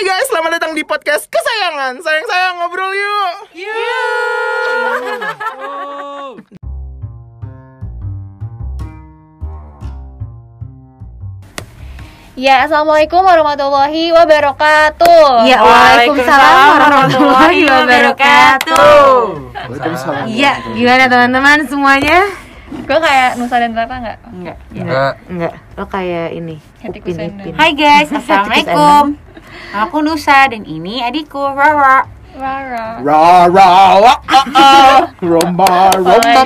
Hai guys, selamat datang di podcast kesayangan. Sayang-sayang ngobrol yuk. Ya, assalamualaikum warahmatullahi wabarakatuh. Ya, Waalaikumsalam warahmatullahi wabarakatuh. Waalaikumsalam. Iya, gimana teman-teman semuanya? Gue kayak Nusa dan Rara nggak? Enggak. Enggak. Enggak. Lo kayak ini. Hati Upin kusenda. Ipin. Hai guys, assalamualaikum. Aku Nusa dan ini adikku Rara. Rara. Ra ra wa ah ah. Romba romba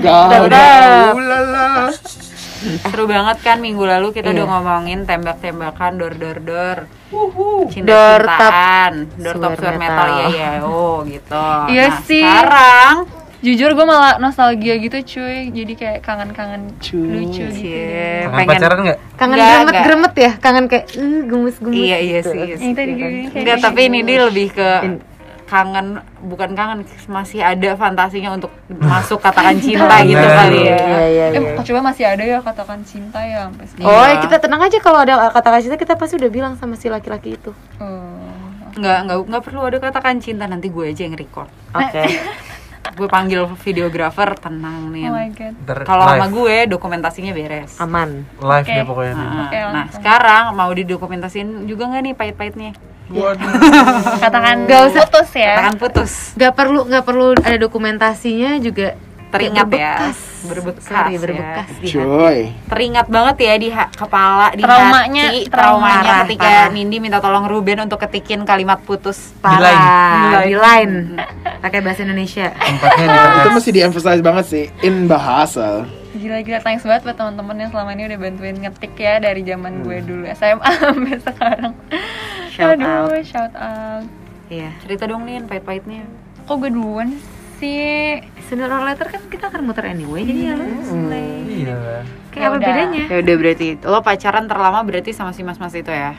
ga udah. ulala. Seru banget kan minggu lalu kita udah Iya. ngomongin tembak-tembakan dor dor dor. Cinta-cintaan, dor top metal ya ya. Oh, gitu. Iya nah, sih. Sekarang Jujur gue malah nostalgia gitu cuy. Jadi kayak kangen-kangen lucu gitu. cie, Kangen pacaran enggak? Kangen gremet-gremet ya? Kangen kayak uh, gemes-gemes. Iya iya gitu. sih. Iya sih. Yang tadi gue Enggak, gitu. tapi ini dia lebih ke kangen bukan kangen masih ada fantasinya untuk masuk katakan cinta gitu kali ya. Iya, iya, Eh, iya. coba masih ada ya katakan cinta ya sampai sekarang. Oh, Iya. kita tenang aja kalau ada kata-kata cinta kita pasti udah bilang sama si laki-laki itu. Oh. Enggak, enggak, enggak perlu ada katakan cinta nanti gue aja yang record. Oke. gue panggil videografer tenang nih Oh my god. Ntar kalau sama gue dokumentasinya beres Aman. live Oke. deh pokoknya. Nah, Oke, nah langsung. sekarang mau didokumentasin juga nggak nih pahit-pahitnya Katakan Gak usah. putus ya. katakan putus Gak perlu gak perlu ada dokumentasinya juga teringat berbekas. ya berbekas Sorry, ya. berbekas di hati. Teringat banget ya di ha- kepala di Traumanya, hati trauma. traumanya Parah, ketika parah. Nindi minta tolong Ruben untuk ketikin kalimat putus Parah. Di Di line. Pakai bahasa Indonesia. Itu mesti di-emphasize banget sih in bahasa. Gila-gila thanks banget buat teman-teman yang selama ini udah bantuin ngetik ya dari zaman gue dulu SMA sampai sekarang. Shout Aduh, shout out. Iya. cerita dong nih pahit-pahitnya Kok gue duluan sih? Sooner or later kan kita akan muter anyway, jadi ya lu Iya. kayak apa Yaudah. bedanya? ya udah berarti lo pacaran terlama berarti sama si mas-mas itu ya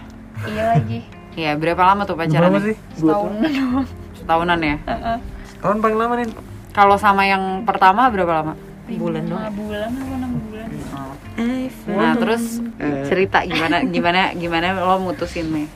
Iya lagi. Iya, berapa lama tuh Berapa pacarannya? sih? Setahun doang. Setahunan ya. Heeh. Tahun paling lama nih. Kalau sama yang pertama berapa lama? Bulan doang. bulan apa enam bulan? Nah, terus cerita gimana gimana gimana lo mutusin nih?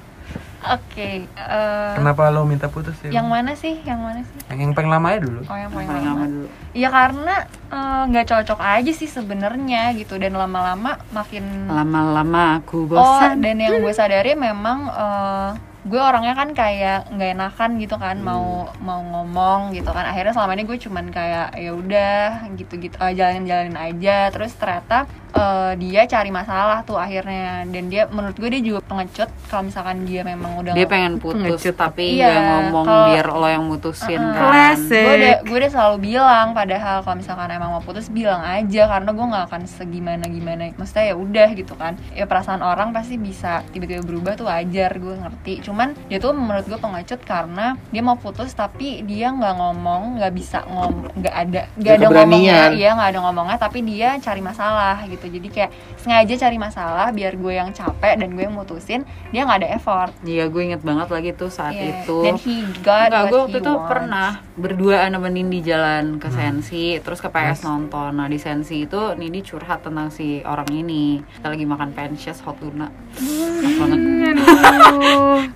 Oke. eh, Kenapa lo minta putus ya? yang mana sih? Yang mana sih? Yang, yang paling lama aja dulu. Oh yang Yang paling, paling lama. lama dulu. Iya karena eh, nggak cocok aja sih sebenarnya gitu dan lama-lama makin Lama-lama aku Oh, bosan. dan yang gue sadari memang eh, gue orangnya kan kayak nggak enakan gitu kan mau mau ngomong gitu kan. Akhirnya selama ini gue cuman kayak ya udah gitu-gitu eh, jalanin-jalanin aja. Terus ternyata eh, dia cari masalah tuh akhirnya dan dia menurut gue dia juga pengecut kalau misalkan dia memang udah Dia pengen putus Pengecut. tapi Iya, nggak ngomong kalau- biar lo yang mutusin Uh-uh. kan. Gue udah gue udah selalu bilang padahal kalau misalkan emang mau putus bilang aja karena gue nggak akan segimana gimana maksudnya ya udah gitu kan ya perasaan orang pasti bisa tiba-tiba berubah tuh wajar gue ngerti cuman dia tuh menurut gue pengecut karena dia mau putus tapi dia nggak ngomong nggak bisa ngom nggak ada nggak Ada ngomongnya keberanian. iya nggak ada ngomongnya tapi dia cari masalah gitu jadi kayak sengaja cari masalah biar gue yang capek dan gue yang mutusin dia nggak ada effort Iya, gue inget banget lagi tuh saat Iya. itu. dan he got Enggak, what gue waktu he itu wants. pernah berduaan sama Nindi jalan ke Sensi, terus ke PS nonton. Nah di Sensi itu Nindi curhat tentang si orang ini. Kita lagi makan pancake hot tuna. Banget.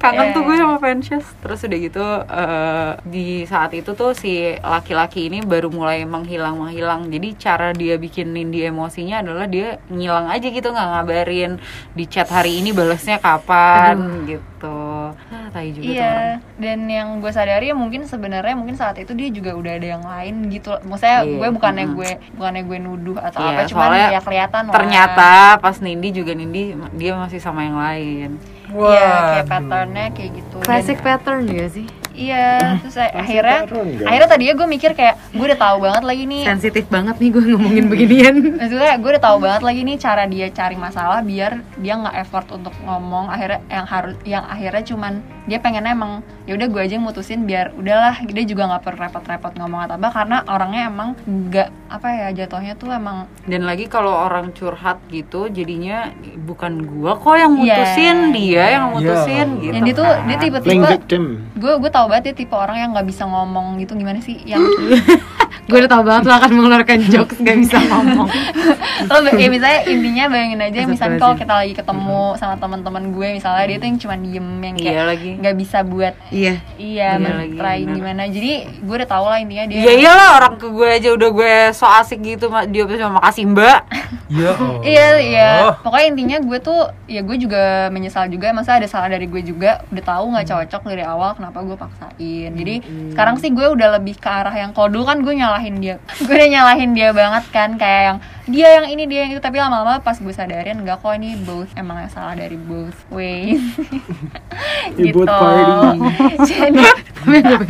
Kangen tuh gue sama pancake. Terus udah gitu eh, di saat itu tuh si laki-laki ini baru mulai menghilang menghilang. Jadi cara dia bikin Nindi emosinya adalah dia ngilang aja gitu nggak ngabarin di chat hari ini balasnya kapan gitu. Ah, tai juga. Iya, dan yang gue sadari ya mungkin sebenarnya mungkin saat itu dia juga udah ada yang lain gitu. Maksudnya Iya, gue bukannya mm. gue bukannya gue nuduh atau Iya, apa, cuman ya kelihatan lah. ternyata pas Nindi juga Nindi dia masih sama yang lain Iya, kayak patternnya kayak gitu. Dan- Classic pattern juga sih. Iya, terus saya- Classic akhirnya pattern, akhirnya tadi ya gue mikir kayak gue udah tahu banget lagi nih. Sensitif banget nih gue ngomongin beginian. Maksudnya gue udah tahu banget lagi nih cara dia cari masalah biar dia nggak effort untuk ngomong akhirnya yang harus yang akhirnya cuman dia pengennya emang ya udah gue aja yang mutusin biar udahlah dia juga nggak perlu repot-repot ngomong atau apa karena orangnya emang nggak apa ya jatuhnya tuh emang dan lagi kalau orang curhat gitu jadinya bukan gua kok yang mutusin dia yang iya. mutusin Iya. gitu dan dia tuh kan. dia Playing tipe-tipe gue gue tau banget dia tipe orang yang nggak bisa ngomong gitu gimana sih yang Gue udah tau banget lo akan mengeluarkan jokes gak bisa ngomong lo ya misalnya intinya bayangin aja misalnya kalau kita lagi ketemu sama teman-teman gue misalnya dia tuh yang cuma diem yang kayak Iya lagi. nggak bisa buat Iya iya Iya lagi, try bener. gimana jadi gue udah tau lah intinya dia Iya iyalah orang ke gue aja udah gue so asik gitu dia cuma makasih mbak. Ya Allah. Iya iya pokoknya intinya gue tuh ya gue juga menyesal juga masa ada salah dari gue juga udah tahu nggak cocok dari awal kenapa gue paksain jadi sekarang sih gue udah lebih ke arah yang kalau dulu kan gue nyalahin dia. Gue udah nyalahin dia banget kan kayak yang dia yang ini dia yang itu. Tapi lama-lama pas gue sadarin enggak kok ini both emang yang salah dari both ways gitu. Both party. jadi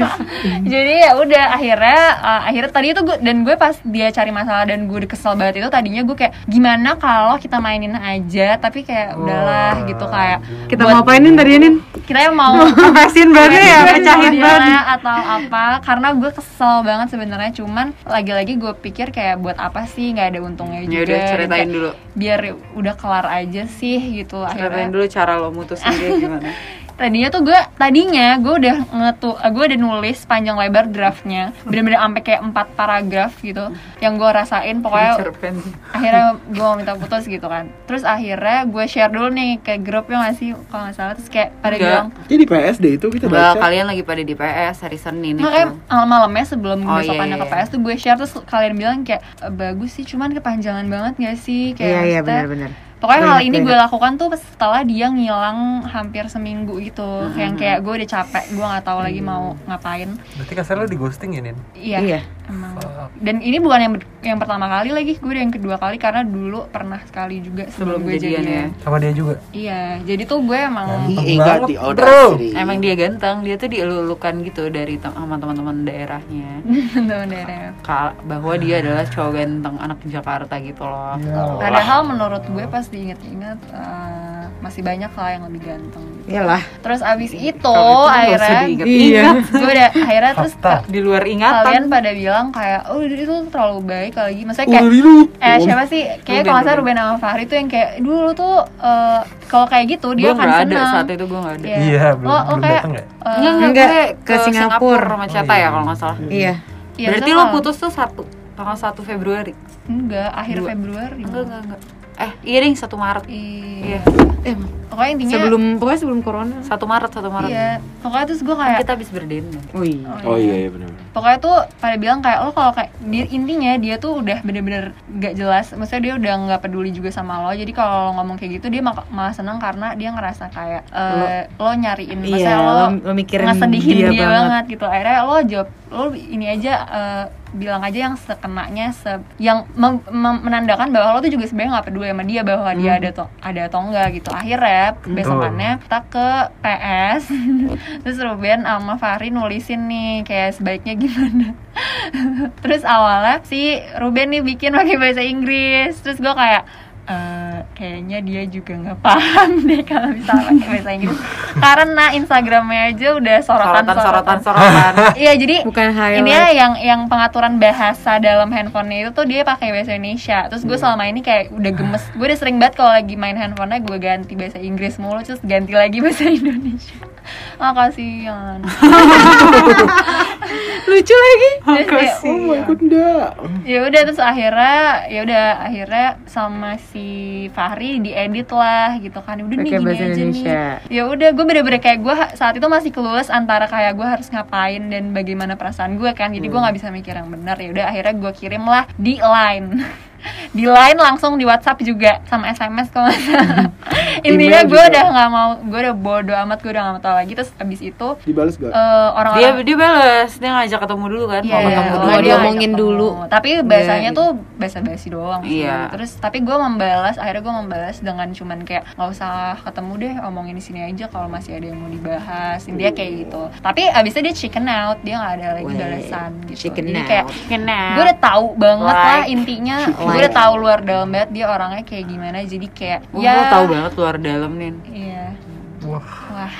jadi ya udah akhirnya uh, akhirnya tadi itu gue dan gue pas dia cari masalah dan gue kesel banget itu tadinya gue kayak gimana kalau kita mainin aja? Tapi kayak udahlah Wah, gitu kayak Kita buat- mau apainin tadi Nin? kita yang mau Kasihin banget ya, pecahin banget. atau apa. Karena gue kesel banget sebenarnya. Cuman lagi-lagi gue pikir kayak buat apa sih? Nggak ada untungnya juga Ya udah Dan ceritain kayak dulu. biar udah kelar aja sih gitu Ceritain akhirnya dulu cara lo mutusin dia gimana. tadinya tuh gue tadinya gue udah ngetu eh, gue udah nulis panjang lebar draftnya bener-bener sampai kayak empat paragraf gitu yang gue rasain pokoknya Cerpen. akhirnya gue mau minta putus gitu kan terus akhirnya gue share dulu nih ke grupnya masih kalau nggak salah terus kayak pada Enggak. bilang Jadi di PSD itu kita baca. kalian lagi pada di PS hari Senin itu. makanya malam-malamnya sebelum Oh, besokannya iya, ke iya. PS tuh gue share terus kalian bilang kayak "E, bagus sih cuman kepanjangan banget gak sih kayak Iya iya benar-benar Pokoknya hal ini gue lakukan tuh setelah dia ngilang hampir seminggu gitu. Yang kayak gue udah capek, gue nggak tahu lagi mau ngapain. Berarti kasar lo di ghosting ya, Nin? Iya. Iya. Emang. Fuck. Dan ini bukan yang yang pertama kali lagi, gue udah yang kedua kali karena dulu pernah sekali juga sebelum, Sebelum gue jadian ya. Sama dia juga? Iya, jadi tuh gue emang Ganteng bro. audacity. Emang dia ganteng, dia tuh dielulukan gitu dari tem- sama teman-teman daerahnya. temen daerah. Ka- bahwa dia adalah cowok ganteng anak Jakarta gitu loh. Ya. Padahal menurut gue pas diinget-inget eh, masih banyak lah yang lebih ganteng. Iyalah Terus abis itu itu akhirnya diinget-inget. gue udah akhirnya terus Di luar ingatan. kalian pada bilang kayak oh itu terlalu baik lagi maksudnya kayak Oh, itu. eh siapa sih kayak kalau nggak salah Ruben. Sama Fahri tuh yang kayak dulu tuh eh, kalau kayak gitu dia Gue akan nggak ada senang saat itu gue nggak ada. Iya. Iya, belum- Lo- lo belum kayak, datang ya? eh, Enggak, ke ke Singapura. Singapura sama Oh, Ceta iya. ya kalau nggak salah. Iya iya, Berarti lo putus tuh satu tanggal 1 Februari. enggak akhir Dua. Februari Enggak, enggak, enggak. Eh, iya ding 1 Maret. iya Iya. Eh, pokoknya intinya sebelum pokoknya sebelum corona 1 Maret, 1 Maret. iya pokoknya terus gue Kan kayak kita habis berdemo. Wih Oh iya iya benar. pokoknya tuh pada bilang kayak lo kalau kayak dia intinya dia tuh udah bener-bener gak jelas maksudnya dia udah nggak peduli juga sama lo jadi kalau lo ngomong kayak gitu dia mak- malah seneng karena dia ngerasa kayak eh, lo, nyariin maksudnya Iya, lo, lo- lo mikirin dia, dia banget. banget. gitu akhirnya lo jawab lo ini aja eh, bilang aja yang sekenanya se yang menandakan bahwa lo tuh juga sebenarnya nggak peduli sama dia bahwa dia ada to ada atau enggak gitu. Akhirnya besokannya kita ke PS terus Ruben sama Fahri nulisin nih kayak sebaiknya gimana. Terus awalnya si Ruben nih bikin pakai bahasa Inggris. Terus gue kayak "Eh, kayaknya dia juga nggak paham deh kalau bisa pakai bahasa Inggris. Karena Instagramnya aja udah sorotan Sorotan, sorotan, sorotan sorotan. iya jadi bukan highlight ini ya yang yang pengaturan bahasa dalam handphonenya itu tuh dia pakai bahasa Indonesia. Terus gue selama ini kayak udah gemes. Gue udah sering banget kalau lagi main handphonenya gue ganti bahasa Inggris mulu terus ganti lagi bahasa Indonesia. Makasih lucu lagi. Terus kayak, Oh my god enggak. ya udah terus akhirnya ya udah akhirnya sama si Fahri diedit lah gitu kan. Udah nih gini aja Indonesia. nih ya udah gue bener-bener kayak gue saat itu masih kelulus antara kayak gue harus ngapain dan bagaimana perasaan gue kan. Jadi gue Hmm. nggak bisa mikir yang benar. Ya udah akhirnya gue kirim lah di line di line langsung di WhatsApp juga sama SMS kalau nggak salah. intinya gue udah nggak mau gue udah bodo amat gue udah nggak mau tahu lagi terus abis itu Dibales gak? eh, Dia orang-orang dia balas, dia ngajak ketemu dulu kan, Iya, mau ketemu oh, dulu. dia ngajak omongin ketemu. dulu. Tapi bahasanya Iya, tuh basa-basi doang sih. Iya. Terus tapi gue membalas, akhirnya gue membalas dengan cuman kayak nggak usah ketemu deh, omongin di sini aja kalau masih ada yang mau dibahas. Dia kayak gitu. Tapi abisnya dia chicken out, dia nggak ada lagi balasan gitu. chicken Jadi out. kayak Kena. gue udah tahu banget lah Like. intinya gue udah tahu luar dalam banget dia orangnya kayak gimana jadi kayak Wah, ya lu tahu banget luar dalam nih. iya Wah, Wah.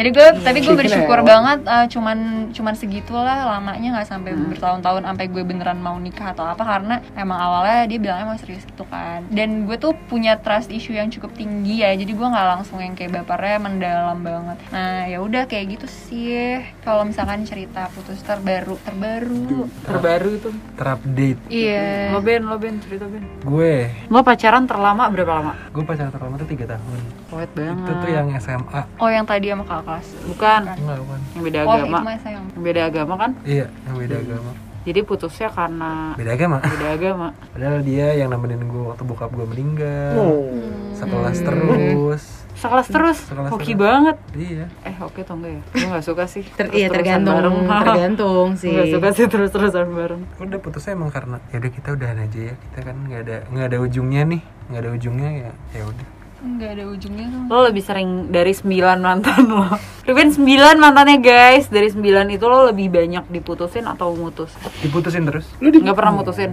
Jadi gue tapi gue Chicken bersyukur banget eh, cuman cuman segitulah lamanya nggak sampai Hmm. bertahun-tahun sampai gue beneran mau nikah atau apa karena emang awalnya dia bilangnya mau serius gitu kan. Dan gue tuh punya trust issue yang cukup tinggi ya. Jadi gue nggak langsung yang kayak bapernya mendalam banget. Nah, ya udah kayak gitu sih kalau misalkan cerita putus terbaru terbaru Terbaru tuh. Terupdate. iya Lo Ben, lo Ben, cerita Ben. Gue, Lo pacaran terlama berapa lama? gue pacaran terlama tuh 3 tahun. Kuat banget. Itu tuh yang SMA. oh yang tadi sama kakak kelas Bukan, Enggak, bukan. yang beda oh agama. itu mah sayang Yang beda agama kan? Iya, yang beda agama. Jadi putusnya karena Beda agama. beda agama. Padahal dia yang nemenin gue waktu bokap gue meninggal. Oh. Sekelas terus. Sekelas terus, Sekelas hoki terus. banget. Iya. Eh oke atau enggak ya? Gue gak suka sih Ter iya tergantung bareng. tergantung sih. Gak suka sih terus-terusan bareng Udah putusnya emang karena ya udah kita udahan aja ya. Kita kan nggak ada nggak ada ujungnya nih. Nggak ada ujungnya ya. Ya udah. Nggak ada ujungnya tuh Lo lebih sering dari 9 mantan lo Ruben 9 mantannya guys Dari 9 itu lo lebih banyak diputusin atau mutus? Diputusin terus. Lu di Gak pernah mutusin?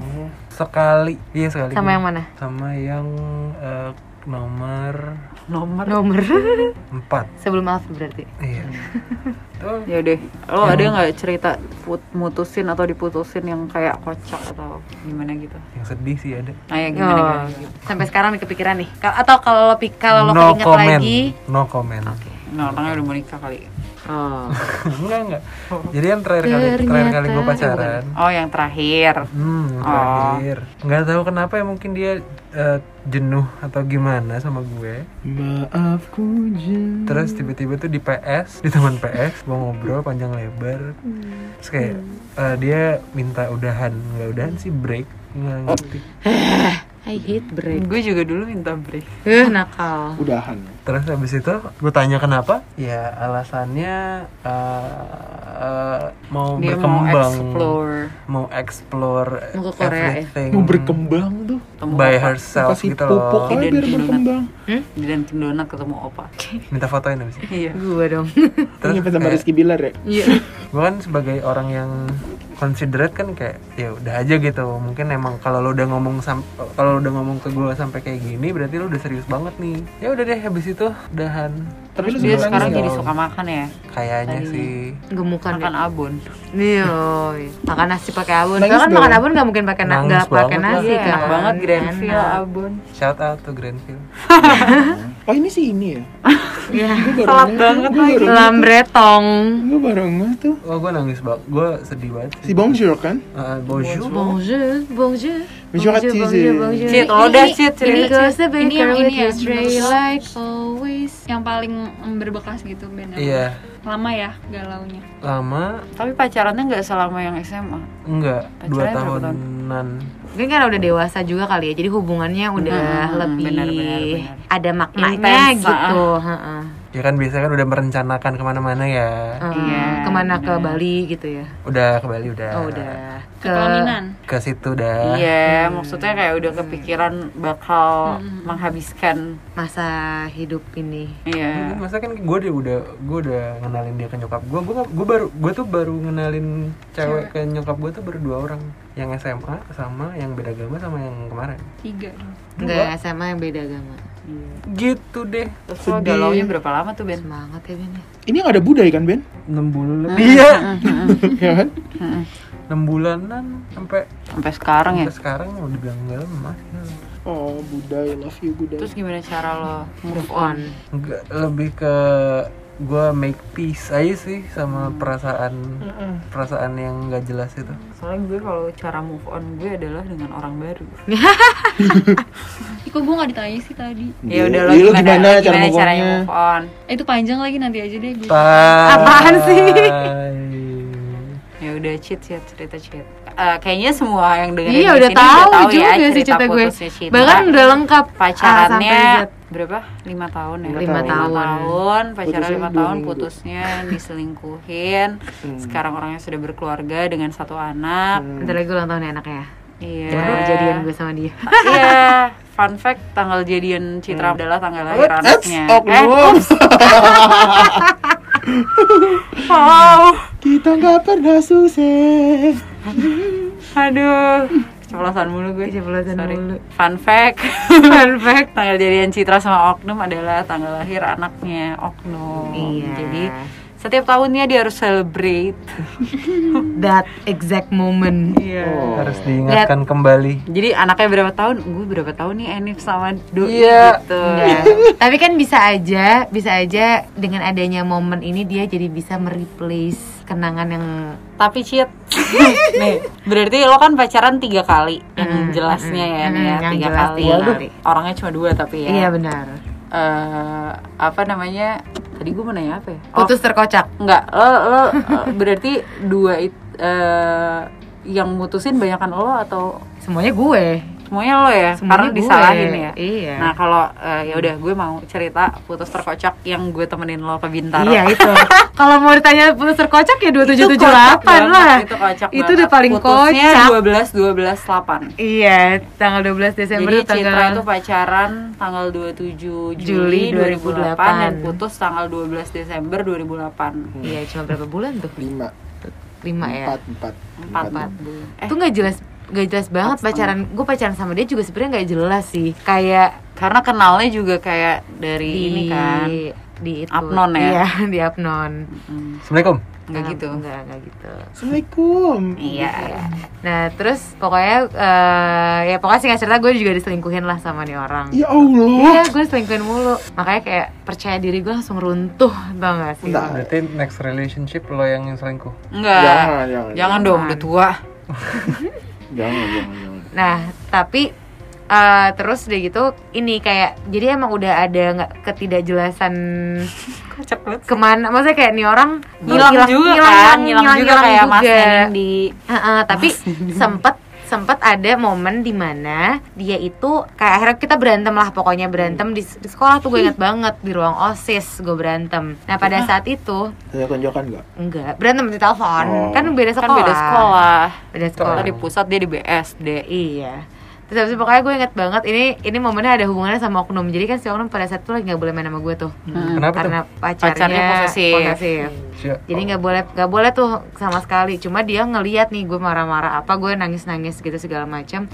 Sekali. Iya sekali. Sama yang mana? Sama yang eh, nomor Nomor? Nomor 4 sebelum maaf berarti. Iya. Tuh Ya deh, lo ada nggak cerita put- mutusin atau diputusin yang kayak kocak atau gimana gitu? yang sedih sih ada. Nah ya gimana, Oh, gimana gitu? sampai sekarang nih kepikiran nih. Atau kalau lo kalau lo no keinget comment. lagi. No comment. Nah orangnya udah mau nikah kali Oh. enggak enggak. Jadi yang terakhir kali terakhir kali gue pacaran. Oh yang terakhir Hmm, Oh. terakhir. Nggak tahu kenapa ya mungkin dia eh, jenuh atau gimana sama gue. Maafku jen. Terus tiba-tiba tuh di PS, di teman PS, gue ngobrol panjang lebar. Terus kayak eh, dia minta udahan, nggak udahan sih break, nggak ngerti. I hate break. Gue juga dulu minta break Eh, nakal. Udahan. Terus habis itu gue tanya kenapa? Ya alasannya eh, eh, mau Dia mau berkembang, explore mau explore Mau ke Korea ya? everything Mau berkembang tuh. Ketemu by opa. herself Kasih gitu pupuk loh. aja Dan biar berkembang. Di Dunkin Donat ketemu opa Minta fotoin habis itu. Iya Gue dong. Terus Terus sama Rizky Bilar ya? Iya. gue kan sebagai orang yang considerate kan kayak ya udah aja gitu mungkin emang kalau lo udah ngomong sam kalau lo udah ngomong ke gue sampai kayak gini berarti lo udah serius banget nih ya udah deh habis itu udahan Tapi lu Dia sekarang jadi suka makan ya kayaknya Tadinya. sih Gemukan Makan abon Iya, woy. makan nasi pakai abon. Nangis kan dong. makan abon nggak mungkin pakai nggak pakai banget nasi Iya kan. enak banget Grandville Enak. abon shout out to Grandville Oh ini sih ini ya? Iya. Gue Telat banget ngeh. Lambretong. Gue baru ngeh tuh. oh gue nangis banget gue sedih banget Si Bonjour kan? Ah, bonjour Bonjour, bonjour. Bonjour, Tizzy. Cit, lo udah Cit ini, Because the ini yang baker ini with ya his tray like always. yang paling berbekas gitu Ben iya lama ya galaunya lama Tapi pacarannya nggak selama yang SMA enggak dua tahunan Mungkin karena udah dewasa juga kali ya, jadi hubungannya udah Hmm, lebih benar, benar, benar. ada maknanya Intens, gitu. Ya kan biasanya kan udah merencanakan ke mana-mana ya. Heeh, Iya, ke mana ke benar. Bali gitu ya? udah ke Bali udah. Oh udah. ke ke situ dah Iya, maksudnya kayak udah kepikiran bakal menghabiskan masa hidup ini. Iya. Masa kan gue udah udah gue udah ngenalin dia ke nyokap. Gue gue gue baru gue tuh baru ngenalin cewek ke nyokap gue tuh baru dua orang. Yang SMA sama yang beda agama sama yang kemarin. Tiga dong. Enggak SMA yang beda agama. Gitu deh Terus lo galaunya berapa lama tuh Ben? Semangat ya Ben ya. Ini yang ada budaya kan Ben? enam bulan lebih iya ya kan? enam bulanan sampai Sampai sekarang ya? sampai sekarang mau dibilang enggak lemah Oh budaya, love you budaya. Terus gimana cara lo Move on. enggak lebih ke gue make peace aja sih sama perasaan perasaan yang nggak jelas itu. Soalnya gue kalau cara move on gue adalah dengan orang baru. Ih, kok gue gak ditanya sih tadi? Ya udah lo Iya, gimana, gimana lo cara gimana move caranya move on? Eh, itu panjang lagi nanti aja deh gue Apaan sih? Ya udah cheat cheat cerita cheat. Eh, kayaknya semua yang dengerin Iya udah sini tahu ya juga sih cerita cerita gue. Citra. Bahkan udah lengkap pacarannya berapa? Lima tahun ya. Lima tahun. tahun, pacaran lima tahun, putusnya diselingkuhin. Sekarang orangnya sudah berkeluarga dengan satu anak. Bentar lagi ulang tahun ya anaknya. Iya. Jangan jadian gue sama dia. Iya. Fun fact, tanggal jadian Citra adalah tanggal lahir anaknya. oh, Eh. wow. Kita nggak pernah susah. Aduh. Keceplosan mulu gue. Keceplosan Sorry. mulu. Fun fact. Fun fact. tanggal jadian Citra sama Oknum adalah tanggal lahir anaknya Oknum. Iya. Jadi setiap tahunnya dia harus celebrate That exact moment. Iya. harus diingatkan kembali Jadi anaknya berapa tahun? Gue berapa tahun nih Enif sama Doi Iya. gitu. Ya. Tapi kan bisa aja, bisa aja dengan adanya momen ini dia jadi bisa mereplace kenangan yang Tapi cheat. nih, berarti lo kan pacaran tiga kali yang Hmm, jelasnya hmm, ya nih ya, hmm, yang tiga jelas kali. tiga kali. Orangnya cuma dua tapi ya. iya benar. Eh, apa namanya? Tadi gue mau nanya apa ya? Oh, Putus terkocak. enggak. Lo lo eh, berarti dua it, eh, yang mutusin banyakan lo atau Semuanya gue. Semuanya lo ya? Semuanya Karena gue. disalahin ya. Iya. Nah kalau eh, ya udah gue mau cerita putus terkocak yang gue temenin lo ke Bintaro. Iya itu. Kalau mau ditanya putus terkocak ya Itu 2778 kocak banget, lah. Itu kocak Itu banget. udah paling Putusnya kocak. 12 12 8. Iya, tanggal 12 Desember Jadi itu tanggal Citra itu pacaran tanggal 27 Juli, Juli 2008, 2008. dan putus tanggal 12 Desember 2008. Iya, cuma berapa bulan tuh? lima 5 ya. empat empat Empat empat bulan. Eh, Itu nggak jelas nggak jelas banget pacaran gue pacaran sama dia juga sebenarnya nggak jelas sih kayak karena kenalnya juga kayak dari di ini kan. di itu Apnon ya? iya di Apnon Hmm, assalamualum Enggak gitu. enggak enggak gitu assalamualaikum Iya. nah terus pokoknya eh, ya pokoknya singkat cerita gue juga diselingkuhin lah sama nih orang ya allah Iya, gue diselingkuhin mulu. Makanya kayak percaya diri gue langsung runtuh, tau gak sih? Enggak. berarti next relationship lo yang selingkuh Enggak. Jangan, jangan, Jangan dong, udah tua. jangan jangan jangan Nah, tapi eh, terus udah gitu, ini kayak jadi emang udah ada nggak ketidakjelasan ke mana? Maksudnya kayak nih orang Ngilang juga kan, ngilang juga kayak masnya Nindi. Heeh, tapi sempet sempet ada momen di mana dia itu kayak akhirnya kita berantem lah pokoknya berantem di, di sekolah tuh gue inget banget di ruang osis gue berantem nah pada saat itu saya tunjukkan nggak enggak berantem di telepon Oh. kan beda Kan sekolah beda sekolah. beda sekolah di pusat dia di BSD. iya terus habis itu pokoknya gue inget banget ini ini momennya ada hubungannya sama oknum jadi kan si oknum pada saat itu lagi nggak boleh main sama gue tuh Hmm. kenapa tuh karena pacarnya, Pacarnya posesif. posesif. Siap. jadi nggak boleh nggak boleh tuh sama sekali cuma dia ngeliat nih gue marah-marah apa gue nangis nangis gitu segala macam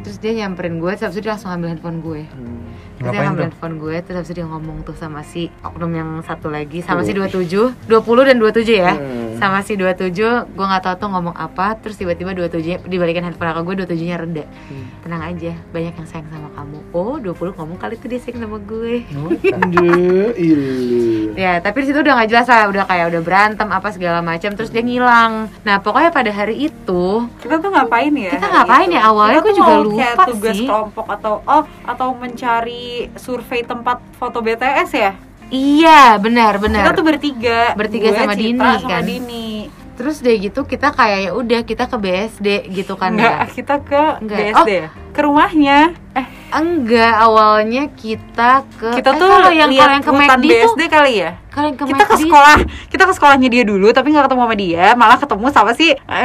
terus dia nyamperin gue terus dia langsung ambil handphone gue Hmm. Terus dia Ngapain ngambil tuh? handphone gue terus habis itu dia ngomong tuh sama si oknum yang satu lagi sama si 27 20 dan 27 ya Hmm. sama si 27 gue nggak tahu tuh ngomong apa terus tiba-tiba 27 nya dibalikin handphone aku gue 27 nya reda Hmm. tenang aja banyak yang sayang sama kamu oh 20 ngomong kali itu dia sayang sama gue Aduh, ilu. ya tapi di situ udah nggak jelas lah udah kayak udah berantem apa segala macam terus dia ngilang nah pokoknya pada hari itu Kita tuh ngapain ya? Kita ngapain itu? ya? Awalnya Kita gue tuh juga lupa kayak tugas sih. kelompok atau oh atau mencari survei tempat foto BTS ya? iya benar benar Kita tuh bertiga. Bertiga Gue, sama Citra, Dini, sama kan? Dini. terus deh gitu kita kayak ya udah kita ke BSD gitu kan Enggak, ya kita ke Enggak. BSD ya? Ke rumahnya. Eh, enggak awalnya kita ke kita eh, tuh kalau yang kalau yang ke McD BSD tuh kali ya? kalau yang ke kita ke sekolah, kita ke sekolahnya dia dulu, tapi nggak ketemu sama dia, malah ketemu sama si. Oh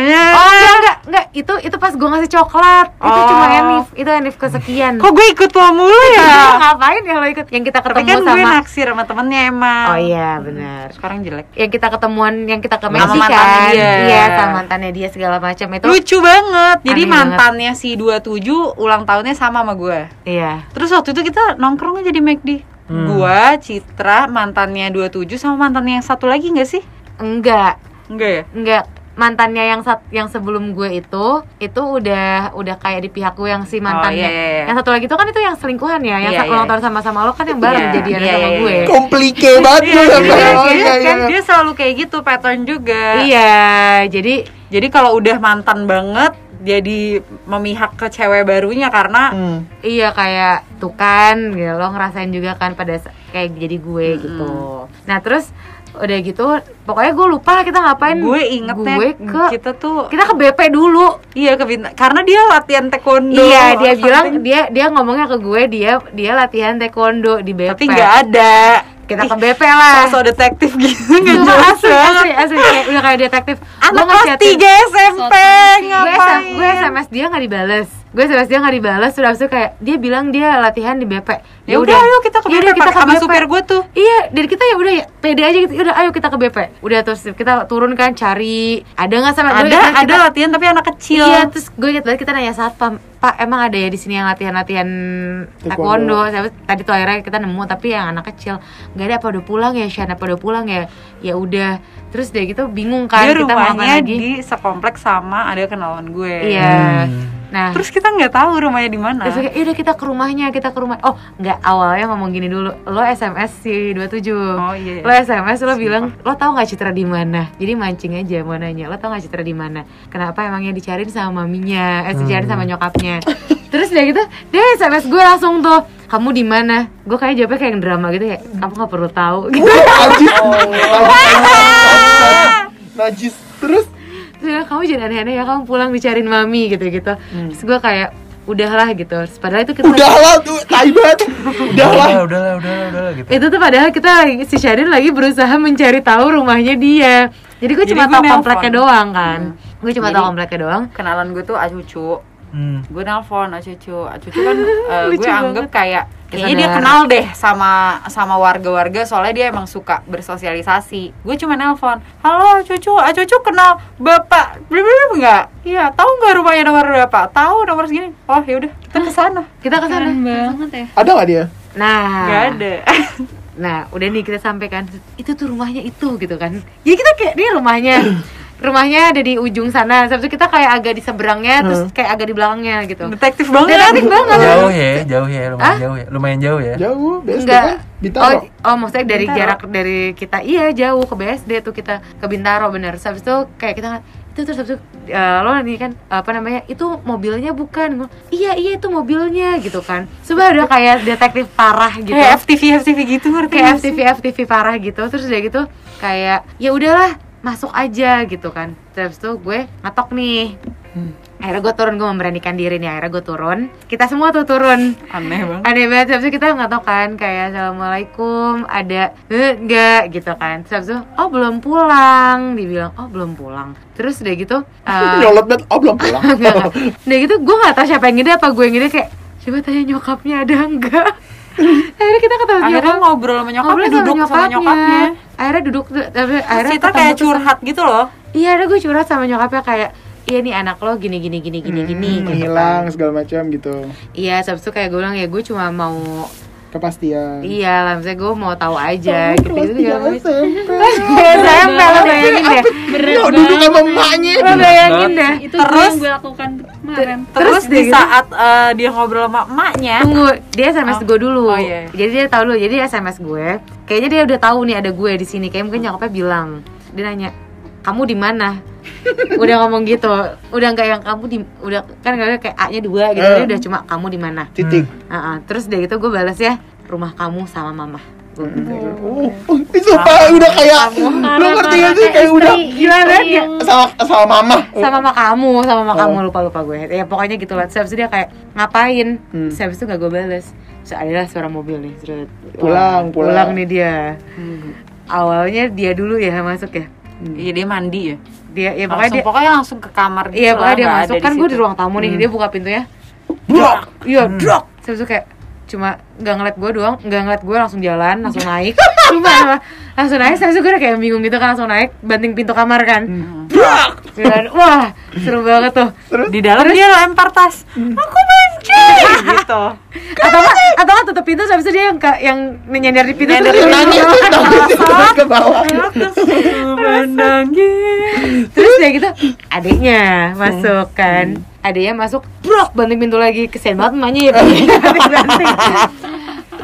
enggak enggak enggak itu itu pas gue ngasih coklat itu Oh. cuma Enif itu Enif kesekian Kok gue ikut lo mulu ya? ngapain ya lo ikut yang kita tapi ketemu kan gue sama naksir sama temennya emang. oh iya benar Sekarang jelek. yang kita ketemuan yang kita ke McD mantannya kan dia. iya sama mantannya dia segala macam itu Lucu banget. Jadi Aneh banget. mantannya si 27 ulang tahunnya sama sama gue. iya Terus waktu itu kita nongkrongnya jadi McD. Hmm. Gua, Citra, mantannya 27 sama mantannya yang satu lagi nggak sih? enggak Enggak ya? enggak mantannya yang sat, yang sebelum gue itu itu udah udah kayak di pihak gue yang si mantannya iya, iya, iya. yang satu lagi itu kan itu yang selingkuhan ya yang Iya, satu ulang iya. tahun sama-sama lo kan yang bareng Iya, jadian iya, sama iya, gue iya. Komplike banget Iya, iya, iya, Oh, iya, iya, kan iya. dia selalu kayak gitu pattern juga. iya jadi Jadi kalau udah mantan banget jadi memihak ke cewek barunya karena Hmm. iya kayak tuh kan gitu lo ngerasain juga kan pada kayak jadi gue gitu nah terus udah gitu pokoknya gue lupa lah kita ngapain gue ingetnya gue ke kita tuh kita ke BP dulu iya ke Bintang karena dia latihan taekwondo. iya dia bilang something. dia dia ngomongnya ke gue dia dia latihan taekwondo di BP tapi nggak ada. Kita ke BP lah Sosok detektif gitu nggak jelas asli, banget. asli, asli, kayak, udah kayak detektif Anak kelas 3 SMP gue, ngapain? Gue SMS dia nggak dibales gue SMS dia nggak dibales sudah itu kayak dia bilang dia latihan di BP Ya udah ayo kita ke Ya BP kita sama BP. supir gue tuh. Iya, dari kita ya udah ya pede aja gitu. Udah ayo kita ke BP. Udah terus kita turun kan cari ada nggak sama gue Ada ingat ada kita- latihan tapi anak kecil. Iya, terus gue inget banget kita nanya satpam, Pak emang ada ya di sini yang latihan-latihan taekwondo. Saya- Tadi tuh akhirnya kita nemu tapi yang anak kecil nggak ada apa udah pulang ya Shan apa udah pulang ya ya udah terus dia gitu bingung kan Dia kita rumahnya lagi di sekompleks sama ada kenalan gue. iya Hmm. Nah Terus kita nggak tahu rumahnya di mana. Terus kayak, "Yaudah kita ke rumahnya, kita ke rumah. Oh, nggak awalnya ngomong gini dulu. Lo SMS si 27. Oh, iya. Lo SMS lo bilang, "Lo tahu nggak Citra di mana?" Jadi mancing aja mau nanya. Lo tahu nggak Citra di mana? Kenapa emangnya dicariin sama maminya? Eh, dicariin sama nyokapnya. Terus dia gitu, dia SMS gue langsung tuh, "Kamu di mana?" Gue kayak jawabnya kayak yang drama gitu kayak, "Kamu nggak perlu tahu." Gitu. Najis. Najis. Terus Terus dia, kamu jangan aneh-aneh ya, kamu pulang dicariin mami gitu-gitu. Terus gue kayak, udahlah gitu. Padahal itu kita lagi- udahlah tuh tai banget. Udahlah. udahlah udahlah udahlah udahlah gitu itu tuh padahal kita lagi si Shadin lagi berusaha mencari tahu rumahnya dia jadi gue Jadi cuma tahu kompleknya doang kan gue cuma Jadi- tahu kompleknya doang kenalan gue tuh Acucu. Hmm. Gue nelpon Acucu. Acucu kan eh, Lucu gue anggap banget. kayak kayaknya dia kenal deh sama sama warga-warga soalnya dia emang suka bersosialisasi. Gue cuma nelpon, "Halo Cucu, Acucu kenal Bapak Blablabla enggak?" Iya, tahu nggak rumahnya nomor berapa? Tahu nomor segini. Oh, ya udah, kita ke sana. kita ke sana banget ya Ada nggak dia? nah Nggak ada. nah udah nih kita sampaikan itu tuh rumahnya itu gitu kan jadi kita kayak ini rumahnya rumahnya ada di ujung sana habis itu kita kayak agak di seberangnya terus kayak agak di belakangnya gitu Detektif banget. Detektif banget jauh ya jauh ya lumayan Hah? jauh ya lumayan jauh ya Jauh, BSD Enggak. kan? Bintaro. Oh, oh maksudnya dari Bintaro. jarak dari kita iya jauh ke BSD tuh kita ke Bintaro bener. Habis itu kayak kita itu terus habis itu eh, lo nih kan apa namanya itu mobilnya bukan Gua, iya iya itu mobilnya gitu kan coba udah kayak detektif parah gitu Kayak FTV FTV gitu ngerti kayak? FTV FTV parah gitu terus udah gitu kayak ya udahlah masuk aja gitu kan. Terus itu gue ngatok nih. Akhirnya gue turun gue memberanikan diri nih. Akhirnya gue turun. Kita semua tuh turun. Aneh banget. aneh banget. Habis itu kita tahu kan kayak assalamualaikum ada eh, enggak gitu kan. Terus itu oh belum pulang. Dibilang oh belum pulang. Terus udah gitu eh, Nyolot banget. Oh, belum pulang. udah gitu gue nggak tahu siapa yang ngide apa gue yang ngide kayak coba tanya nyokapnya ada enggak akhirnya kita ketemu Akhirnya nyokap ngobrol sama nyokapnya, ngobrol duduk sama nyokapnya. akhirnya duduk tapi akhirnya ketemu kayak sama- curhat gitu loh. iya ada gue curhat sama nyokapnya kayak iya nih anak lo gini gini gini gini gini Hmm, gitu kan. segala macam gitu. iya habis itu kayak gue bilang ya gue cuma mau Kepastian. iya lah misalnya gue mau tahu aja gitu kelas itu tiga segala macam. SMP. lo bayangin deh Yo, duduk sama emaknya. lo bayangin deh itu Terus- gue lakukan kemarin Terus, di gitu. saat eh, dia ngobrol sama emaknya, tunggu dia sms Oh. gue dulu Oh, iya. jadi dia tahu dulu jadi dia sms gue kayaknya dia udah tahu nih ada gue di sini kayak mungkin nyokapnya bilang dia nanya kamu di mana? Udah ngomong gitu. Udah nggak yang kamu di udah kan nggak kayak a nya dua gitu. Dia udah cuma kamu di mana? Titik. Ah, ah. terus dia gitu gue balas ya rumah kamu sama mama. Gua gitu. Oh, oh, itu apa? Udah kayak lu ngerti gak sih? kayak udah gimana ya. sama sama mama. sama mama kamu sama mama Oh. kamu. Lupa lupa gue. Ya pokoknya gitu lah. Terus itu dia kayak ngapain? Hmm. terus itu gak gue balas. Terus adalah suara mobil nih Terus, Pulang, pulang. pulang nih dia. Awalnya dia dulu ya masuk ya iya dia mandi ya. dia ya pokoknya Pokoknya dia pokoknya langsung ke kamar gitu iya pokoknya dia masuk. kan gue di ruang tamu nih dia buka pintunya. Blok. iya. Drok! Terus itu kayak cuma nggak ngeliat gue doang nggak ngeliat gue langsung jalan langsung naik. Cuma langsung naik terus gue udah kayak bingung gitu kan langsung naik banting pintu kamar kan. Dan, wah seru banget tuh. Di dalam dia lempar tas. Hmm. Aku benci gitu. atau nggak atau nggak tutup pintu habis itu dia yang ka- yang nyender di pintu Nyender terus dia Nangis bilang, tuh nangis terus ke bawah. Menangis. terus ya gitu adiknya masuk kan. Adiknya masuk brok banting pintu lagi. Kesian banget emaknya ya banting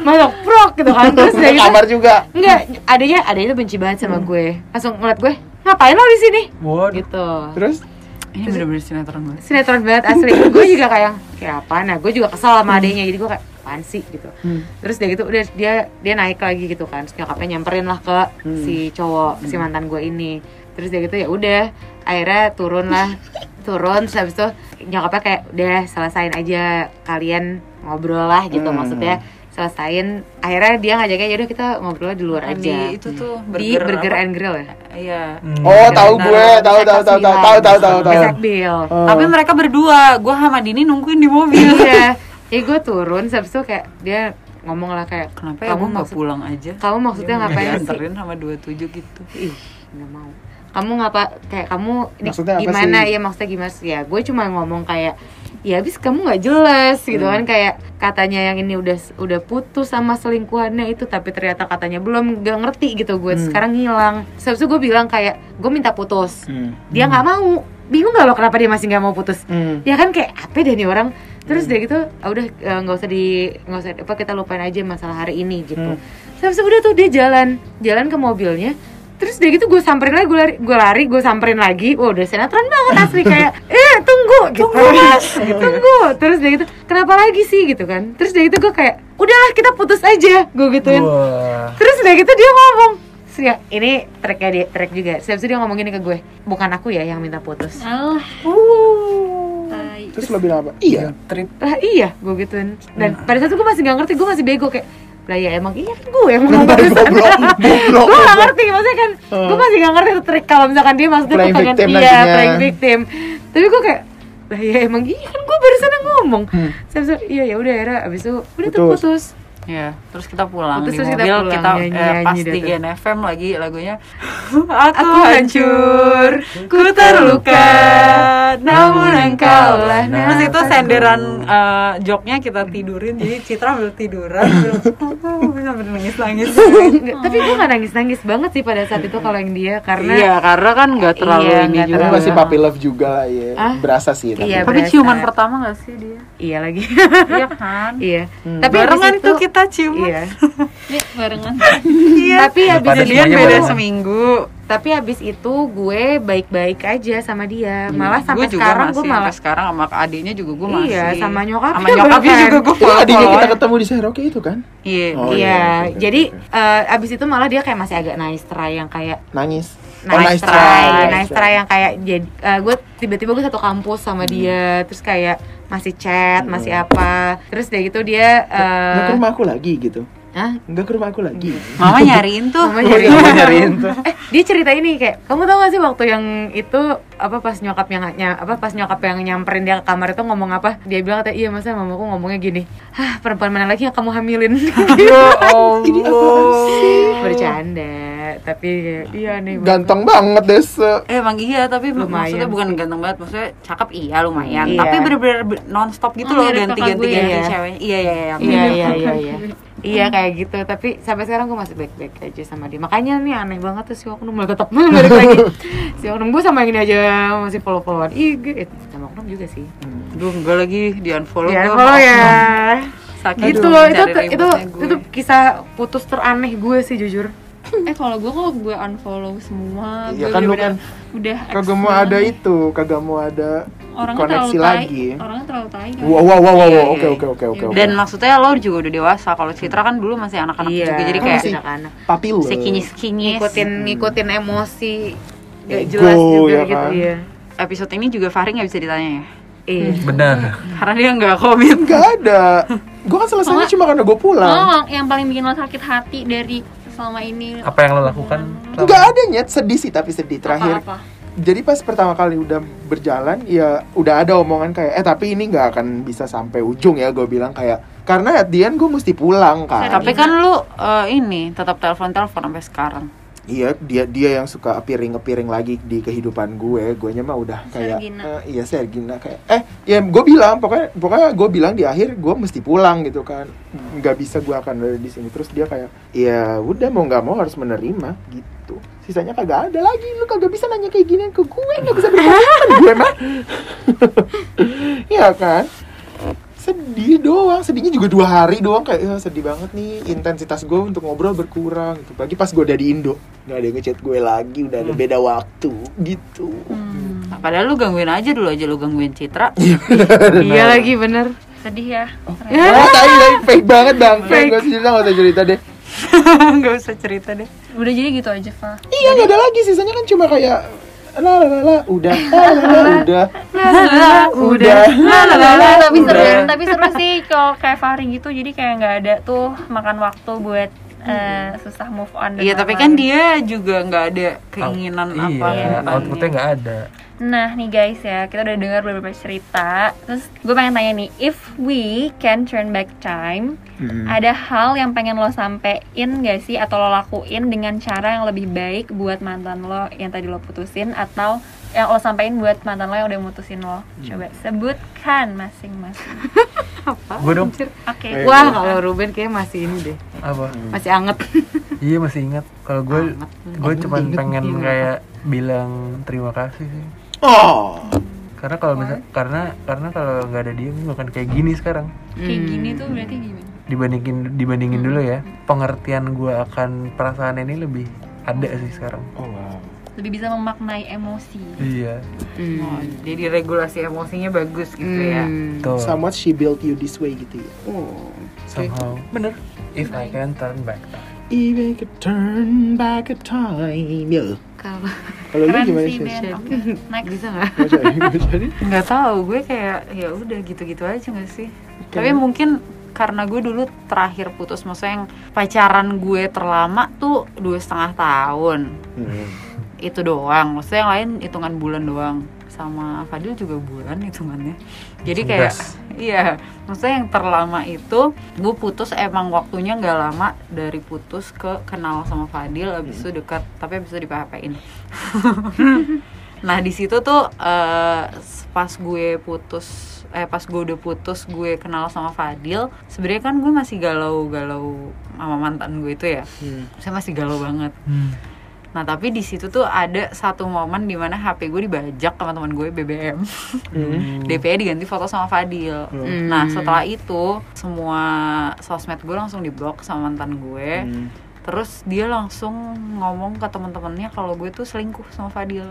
masuk brok gitu kan. Terus Ke gitu kamar juga. enggak adiknya adiknya tuh benci banget sama gue. Langsung ngeliat gue ngapain lo di sini? Gitu. Terus Ini bener-bener sinetron banget. sinetron banget asli. Gue juga kayak kayak apa nah gue juga kesel sama adiknya jadi gue kayak apaan sih? gitu. Terus dia gitu udah dia dia naik lagi gitu kan. Terus nyokapnya nyamperin lah ke si cowok si mantan gue ini. Terus dia gitu ya udah akhirnya turun lah. Turun terus habis itu nyokapnya kayak udah selesain aja kalian ngobrol lah gitu Hmm. maksudnya selesain akhirnya dia ngajaknya yaudah kita ngobrol di luar Di aja itu tuh di burger Burger apa? and Grill ya Iya. Hmm. Oh, tahu Nah, gue, tahu tahu tahu tahu tahu tahu tahu tahu. Oh. Tapi mereka berdua, gue sama Dini nungguin di mobil. iya ya gue turun habis itu kayak dia ngomong lah kayak Kenapa ya kamu nggak pulang aja? kamu maksudnya ngapain sih sama 27 gitu. ih nggak mau kamu ngapa kayak kamu Maksudnya gimana sih? ya maksudnya gimana sih ya gue cuma ngomong kayak ya habis kamu nggak jelas gitu Hmm. kan kayak katanya yang ini udah udah putus sama selingkuhannya itu tapi ternyata katanya belum gak ngerti gitu gue Hmm. sekarang ngilang seharusnya gue bilang kayak gue minta putus Hmm. dia nggak mau bingung gak lo kenapa dia masih nggak mau putus Hmm. ya kan kayak apa deh nih orang terus dia gitu ah, udah eh, nggak usah di nggak usah apa kita lupain aja masalah hari ini gitu Hmm. terus udah tuh dia jalan jalan ke mobilnya terus dia gitu gue samperin lagi gue lari gue lari gue samperin lagi. Wah udah sinetron banget asli kayak eh tunggu gitu. tunggu terus dia gitu kenapa lagi sih? Gitu kan. Terus dia gitu gue kayak udahlah kita putus aja gue gituin. Wah. Terus udah gitu dia ngomong. Ya, ini tracknya dia, track juga. Terus dia ngomong gini ke gue Bukan aku ya yang minta putus. Alah, Uh. Terus lo bilang apa? Iya. Trip. Lah iya, gue gituin. Dan pada saat itu gue masih gak ngerti, gue masih bego kayak lah ya emang iya kan gue yang ngomong barusan gue gak ngerti maksudnya kan gue masih gak ngerti tuh trik kalau misalkan dia maksudnya Playing pengen victim iya nantinya. playing victim tapi gue kayak lah ya emang iya kan gue barusan yang ngomong Hmm. saya bilang, iya ya udah era abis itu udah tuh Putus. putus Ya, terus kita pulang Putus, di terus kita mobil pulang, kita, nyanyi- eh, pas nyanyi di dah tuh. Gen FM lagi lagunya Aku hancur, ku terluka, namun engkau lah Terus itu senderan eh, joknya kita tidurin jadi Citra ambil tiduran sampai nangis nangis. Nggak, tapi gue gak nangis-nangis banget sih pada saat itu kalau yang dia karena Iya, karena kan nggak terlalu Iya, ini nggak juga. Tapi terlalu. masih puppy love juga lah ya. Ah? Berasa sih. Tapi. Iya, Tapi berasa. ciuman pertama gak sih dia? iya lagi Iya kan? iya Hmm. tapi Barengan itu tuh kita ciuman. iya barengan. tapi abis Pada itu Jadian semuanya beda seminggu. Tapi abis itu gue baik-baik aja sama dia malah sampai Gue juga sekarang masih gue malah sampai sekarang sama adiknya juga gue masih. Iya, sama nyokapnya Sama nyokapnya bahkan. juga gue Itu follow. adiknya kita ketemu di Seroke itu kan? Iya. Oh, iya iya, oke, jadi oke, eh, abis itu malah dia kayak masih agak nice try yang kayak Nangis. nice, oh, nice try, try. nice try yang kayak jadi eh, gue tiba-tiba gue satu kampus sama dia terus kayak masih chat masih apa terus dia gitu dia Nggak ke eh rumah aku lagi gitu. Hah? Enggak ke rumah aku lagi. Mama nyariin tuh. Mama nyari Mama nyariin tuh. eh dia cerita ini kayak kamu tau gak sih waktu yang itu apa pas nyokap yang ny- apa pas nyokap yang nyamperin dia ke kamar itu ngomong apa dia bilang katanya iya masa mamaku ngomongnya gini hah perempuan mana lagi yang kamu hamilin Ya Allah. bercanda tapi iya nih Ganteng banget Desa. Eh, emang iya tapi Lumayan maksudnya bukan ganteng banget maksudnya cakep iya lumayan Iya. tapi bener-bener be- non-stop gitu Oh, loh mirip ganti kakak ganti gue ganti ya. cewek iya iya iya iya iya iya iya iya kayak gitu. Tapi sampai sekarang gue masih baik-baik aja sama dia. Makanya nih aneh banget tuh si Oknum. Malah tetap balik lagi. Si Oknum gue sama yang ini aja masih follow-followan IG eh, sama Oknum juga sih. Duh, enggak lagi di unfollow ya gua. follow ya. Sakit gitu loh. itu itu gue. itu kisah putus teraneh gue sih jujur. Eh kalau gue kalau gue unfollow semua, Iya gue kan lu bener-bener kan udah Kagak mau ada itu, kagak mau ada Orangnya koneksi terlalu tai, lagi. orangnya terlalu tai kan. Wow wow wow wow, Iya, wow. iya, oke iya. oke oke oke. oke. dan maksudnya lo juga udah dewasa kalau Citra kan dulu masih anak-anak iya juga jadi kayak anak-anak papi lo. si kinyis kinyis ngikutin ngikutin emosi gak Ego, jelas juga ya gitu kan? iya episode ini juga Fahri nggak bisa ditanya ya iya Benar. karena dia nggak komit Gak ada. Gue kan selesainya cuma karena gue pulang. Oh, yang paling bikin lo sakit hati dari selama ini Apa yang lo lakukan? Gak ada nyet, sedih sih tapi sedih terakhir. apa-apa. Jadi pas pertama kali udah berjalan, ya udah ada omongan kayak, eh tapi ini nggak akan bisa sampai ujung ya, gue bilang kayak, karena at the end gue mesti pulang kan. tapi kan lu eh, ini tetap telepon telepon sampai sekarang Iya, dia dia yang suka appearing appearing lagi di kehidupan gue. Gue mah udah kayak, Sergina. eh, iya Sergina kayak, eh ya gue bilang pokoknya pokoknya gue bilang di akhir gue mesti pulang gitu kan, nggak bisa gue akan ada di sini. Terus dia kayak, ya udah mau nggak mau harus menerima gitu. Sisanya kagak ada lagi, lu kagak bisa nanya kayak ginian ke gue, nggak bisa berkomentar gue mah. Iya kan? sedih doang. Sedihnya juga dua hari doang. Kayak "Ya, sedih banget nih intensitas gue untuk ngobrol berkurang. Gitu. Pagi pas gue udah di Indo. Nggak ada yang ngechat gue lagi. Udah ada beda waktu. Gitu. Nah, padahal lu gangguin aja dulu aja. Lu gangguin Citra. Iya lagi bener Sedih ya. oh tai tai. Fake banget bang. Fake. Gak usah cerita gak usah cerita deh nggak usah cerita deh Udah jadi gitu aja, Fa. iya nggak ada lagi sisanya kan cuma kayak la la la la udah la la la udah udah la la la la tapi seru udah tapi seru sih kalau kayak Fahri gitu jadi kayak nggak ada tuh makan waktu buat eh, susah move on Iya, tapi kan dia juga nggak ada keinginan iya, apa depannya. outputnya nggak ada Nah nih guys ya, kita udah dengar beberapa cerita Terus gue pengen tanya nih, if we can turn back time Hmm. Ada hal yang pengen lo sampein gak sih atau lo lakuin dengan cara yang lebih baik buat mantan lo yang tadi lo putusin Atau yang lo sampein buat mantan lo yang udah mutusin lo. Coba sebutkan masing-masing. Gue dong. Oke, Eh, Wah, kalau Ruben kayak masih ini deh. apa? Masih anget. iya masih ingat. Kalau gue gue cuman Inget, pengen inget. kayak bilang terima kasih sih. Oh. karena kalau misal karena karena kalau nggak ada dia gue nggak akan kayak gini sekarang. Kayak gini tuh berarti gimana? dibandingin dibandingin dulu ya pengertian gue akan perasaan ini lebih ada sih sekarang. Oh wow. Lebih bisa memaknai emosi iya Hmm. Oh, jadi regulasi emosinya bagus gitu ya. Hmm. tuh Somewhat she built you this way gitu ya. Oh. somehow bener if I can turn back time Even could turn back a time. Ya. Kalau Kalau lu gimana sih oke Next bisa nggak? Nggak tahu, gue kayak ya udah gitu-gitu aja nggak sih. Tapi mungkin karena gue dulu terakhir putus, maksudnya yang pacaran gue terlama tuh dua setengah tahun. Hmm. Itu doang. Maksudnya yang lain hitungan bulan doang. Sama Fadil juga bulan hitungannya. Jadi kayak Sebelas. iya, maksudnya yang terlama itu gue putus emang waktunya nggak lama dari putus ke kenal sama Fadil, abis itu dekat, tapi abis itu di PHP-in. Nah di situ tuh eh, pas gue putus, eh pas gue udah putus gue kenal sama Fadil, sebenarnya kan gue masih galau-galau sama mantan gue itu ya, Hmm. saya masih galau banget. hmm. Nah tapi di situ tuh ada satu momen di mana HP gue dibajak teman-teman gue BBM, Hmm. DP diganti foto sama Fadil. Hmm. Nah setelah itu semua sosmed gue langsung diblok sama mantan gue. Hmm. Terus dia langsung ngomong ke teman-temannya kalau gue tuh selingkuh sama Fadil.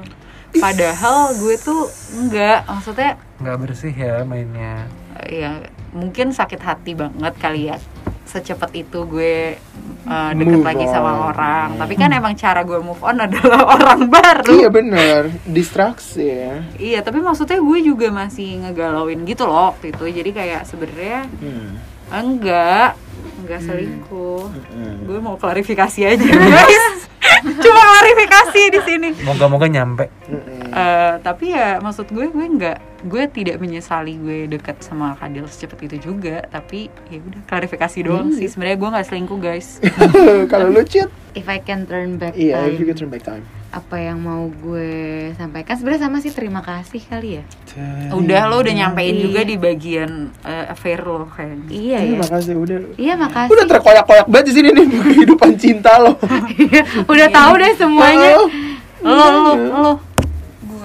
Padahal gue tuh enggak, maksudnya nggak bersih ya mainnya eh, ya mungkin sakit hati banget kali ya. Secepat itu gue eh, deket Move lagi sama on. orang. Tapi kan emang cara gue move on adalah orang baru. Iya benar, distraksi ya. Iya, tapi maksudnya gue juga masih ngegalauin gitu loh waktu itu. Jadi kayak sebenarnya Hmm. enggak, enggak selingkuh. Hmm. Gue mau klarifikasi aja, guys. Cuma klarifikasi di sini. moga-moga nyampe Hmm. Eh, tapi ya maksud gue gue nggak gue tidak menyesali gue deket sama Kadil secepat itu juga tapi ya udah klarifikasi doang sih sebenarnya gue nggak selingkuh guys Kalau lu cheat, If I can turn back iya, if you time, can turn back time. apa yang mau gue sampaikan? Sebenarnya sama sih terima kasih kali ya. udah lo udah nyampein Iya. juga di bagian eh, affair lo kayaknya Iya ya. Terima kasih udah. Iya makasih. Udah terkoyak-koyak banget di sini nih kehidupan cinta lo. Udah tahu deh semuanya. Oh. lo lo lo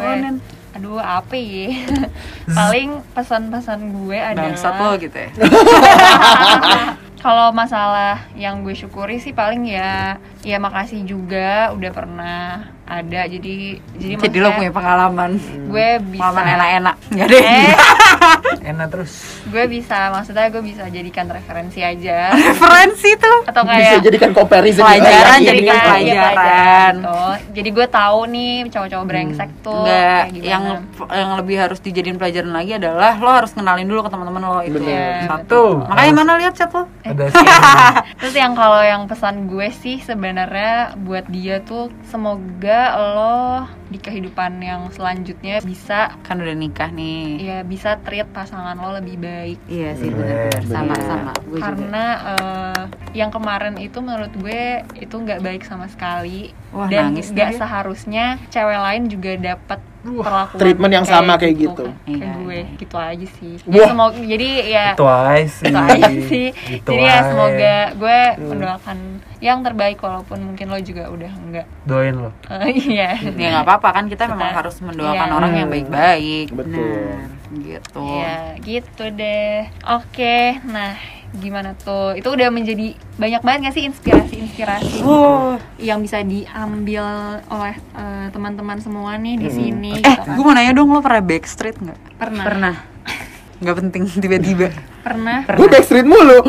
Nen. Aduh apa ya Paling pesan-pesan gue bangsat adalah lo gitu ya Kalau masalah yang gue syukuri sih paling ya Ya makasih juga udah pernah ada Jadi Jadi, jadi lo punya pengalaman Gue bisa pengalaman enak-enak nggak deh Eh, enak terus gue bisa maksudnya gue bisa jadikan referensi aja referensi tuh atau Bisa kayak jadikan comparison Pelajaran, Iya, jadikan iya. pelajaran. iya, pelajaran gitu. jadi gue tahu nih cowok-cowok brengsek tuh Enggak, yang yang lebih harus dijadiin pelajaran lagi adalah lo harus kenalin dulu ke teman-teman lo itu. Bener. Satu. Makanya mana lihat chat lo? ada Terus yang kalau yang pesan gue sih sebenarnya buat dia tuh semoga lo di kehidupan yang selanjutnya bisa Kan udah nikah nih. ya bisa treat pasangan lo lebih baik Iya sih Bener, benar-benar sama bener. sama. Gue juga. karena eh, yang kemarin itu menurut gue itu nggak baik sama sekali Wah, dan nangis nggak seharusnya cewek lain juga dapat perlakuan treatment yang sama kayak gitu. ke Iya, gue iya. gitu aja sih Wah. ya, semoga jadi ya twice itu aja sih Gitu jadi ya aja. semoga gue Hmm. mendoakan yang terbaik walaupun mungkin lo juga udah enggak doain lo Eh, iya Ya nggak apa-apa kan kita memang Kita- harus mendoakan iya. orang yang baik-baik. Betul. Gitu. Iya, gitu deh. Oke, nah gimana tuh? Itu udah menjadi banyak banget gak sih inspirasi-inspirasi yang bisa diambil oleh eh, teman-teman semua nih di sini. Eh, gitu kan. gue mau nanya dong lo pernah backstreet nggak? pernah, pernah. Nggak penting tiba-tiba. pernah. Gue backstreet mulu.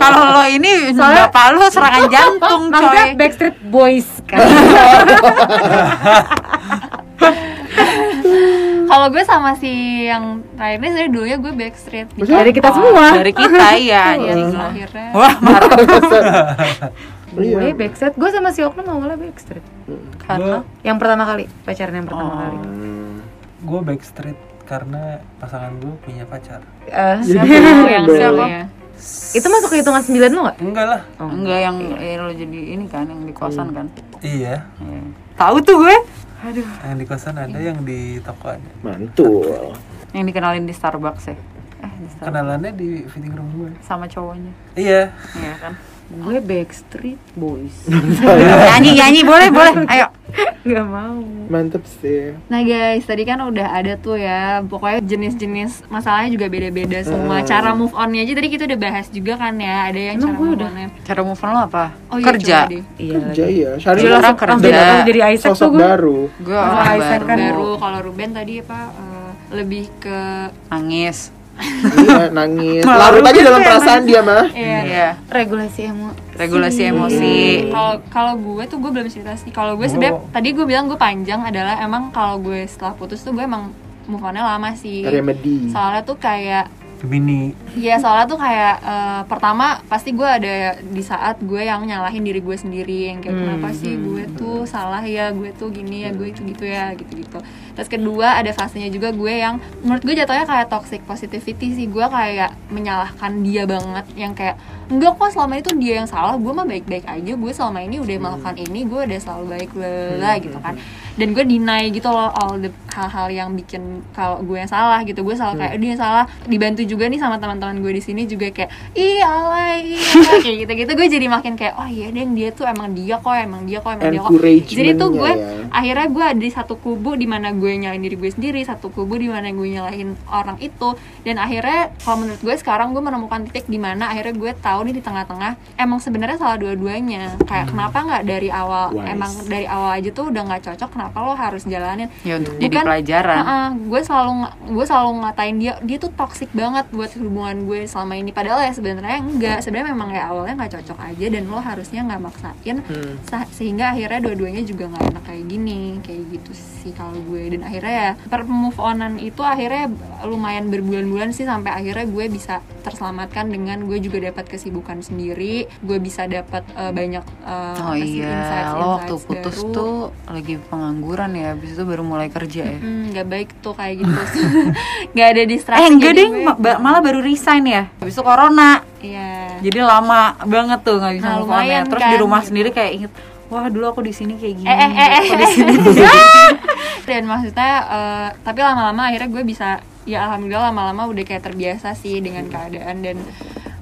Kalau lo ini bapak lo serangan jantung Maksudnya coy. Backstreet Boys kan. Kalau gue sama si yang terakhirnya sebenarnya dulunya gue backstreet gitu. Maksudnya? Dari kita semua. Dari kita iya anjing. akhirnya Wah, marah Iya. Gue backstreet, gue sama si Oknum awalnya backstreet karena Yang pertama kali, pacaran yang pertama Oh. kali gue backstreet karena pasangan gue punya pacar Eh, Jadi yang siapa? Itu masuk ke hitungan 9 lo gak? enggak lah enggak yang eh, lo jadi ini kan yang di kosan kan. iya Iya. Tahu tuh gue. Yang di kosan ada yang di toko ada Mantul. Yang dikenalin di Starbucks ya. Eh, di Starbucks. kenalannya di fitting room gue sama cowoknya. iya Iya kan? Gue backstreet boys nyanyi nyanyi boleh boleh. Ayo. Gak mau Mantep sih. Nah guys, tadi kan udah ada tuh ya Pokoknya jenis-jenis masalahnya juga beda-beda semua Cara move on-nya aja tadi kita udah bahas juga kan ya Ada yang Emang cara gue move udah? on-nya Cara move on lo apa? Oh iya, Kerja. Iya Kerja ya. Gue langsung kerja. jadi Isaac sosok tuh gue baru. Gue Oh, orang Isaac baru. kan. Baru kalau Ruben tadi apa eh, Lebih ke Nangis. Iya, nangis. Larut aja Ruben dalam tuh perasaan dia mah. Iya Iya. Regulasi emo Regulasi emosi. kalau kalau gue tuh gue belum cerita sih. Kalau gue sebenarnya tadi gue bilang gue panjang adalah emang kalau gue setelah putus tuh gue emang move on-nya lama sih. Remedy. soalnya tuh kayak Gemini Iya soalnya tuh kayak eh, pertama pasti gue ada di saat gue yang nyalahin diri gue sendiri. Yang kayak kenapa sih gue tuh salah ya? Gue tuh gini ya gue itu gitu ya gitu gitu terus kedua ada fasenya juga gue yang menurut gue jatuhnya kayak toxic positivity sih. Gue kayak menyalahkan dia banget. Yang kayak enggak kok selama itu dia yang salah gue mah baik baik aja. Gue selama ini udah melakukan ini gue udah selalu baik lah gitu kan. dan gue deny gitu loh all the hal-hal yang bikin kalau gue yang salah gitu. Gue selalu kayak dia yang salah. Dibantu juga nih sama teman-teman gue di sini juga kayak ih alay ih alay," kayak gitu gitu gue jadi makin kayak oh iya deh dia tuh emang dia kok emang dia kok emang dia kok. Jadi tuh gue Encouragement-nya ya. akhirnya gue ada di satu kubu di mana gue nyalain diri gue sendiri satu kubu di mana gue nyalahin orang itu. Dan akhirnya kalau menurut gue sekarang gue menemukan titik di mana akhirnya gue tahu nih di tengah-tengah emang sebenarnya salah dua-duanya. Kayak kenapa nggak dari awal Wise. emang dari awal aja tuh udah nggak cocok kenapa lo harus jalanin? Ya untuk jadi Bukan- pelajaran. Heeh, gue selalu gue selalu ngatain dia dia tuh toxic banget buat hubungan gue selama ini. Padahal ya sebenarnya enggak sebenarnya memang ya awalnya nggak cocok aja dan lo harusnya nggak maksain sa- sehingga akhirnya dua-duanya juga nggak enak kayak gini kayak gitu sih kalau gue dan akhirnya ya per move onan itu akhirnya lumayan berbulan-bulan sih sampai akhirnya gue bisa terselamatkan dengan gue juga dapat kesibukan sendiri gue bisa dapat eh, banyak eh, Oh iya, insights- lo waktu insights putus baru. tuh lagi pengangguran ya, habis itu baru mulai kerja ya. Hmm, nggak baik tuh kayak gitu nggak ada distraksi Eh enggak deh, gue- malah baru resign ya. Habis itu corona. iya Jadi lama banget tuh nggak bisa Nah, move lumayan Terus kan, di rumah gitu. sendiri kayak inget, wah dulu aku di sini kayak gini. eh eh eh, aku eh, di sini. dan maksudnya eh, tapi lama-lama akhirnya gue bisa ya alhamdulillah lama-lama udah kayak terbiasa sih dengan keadaan dan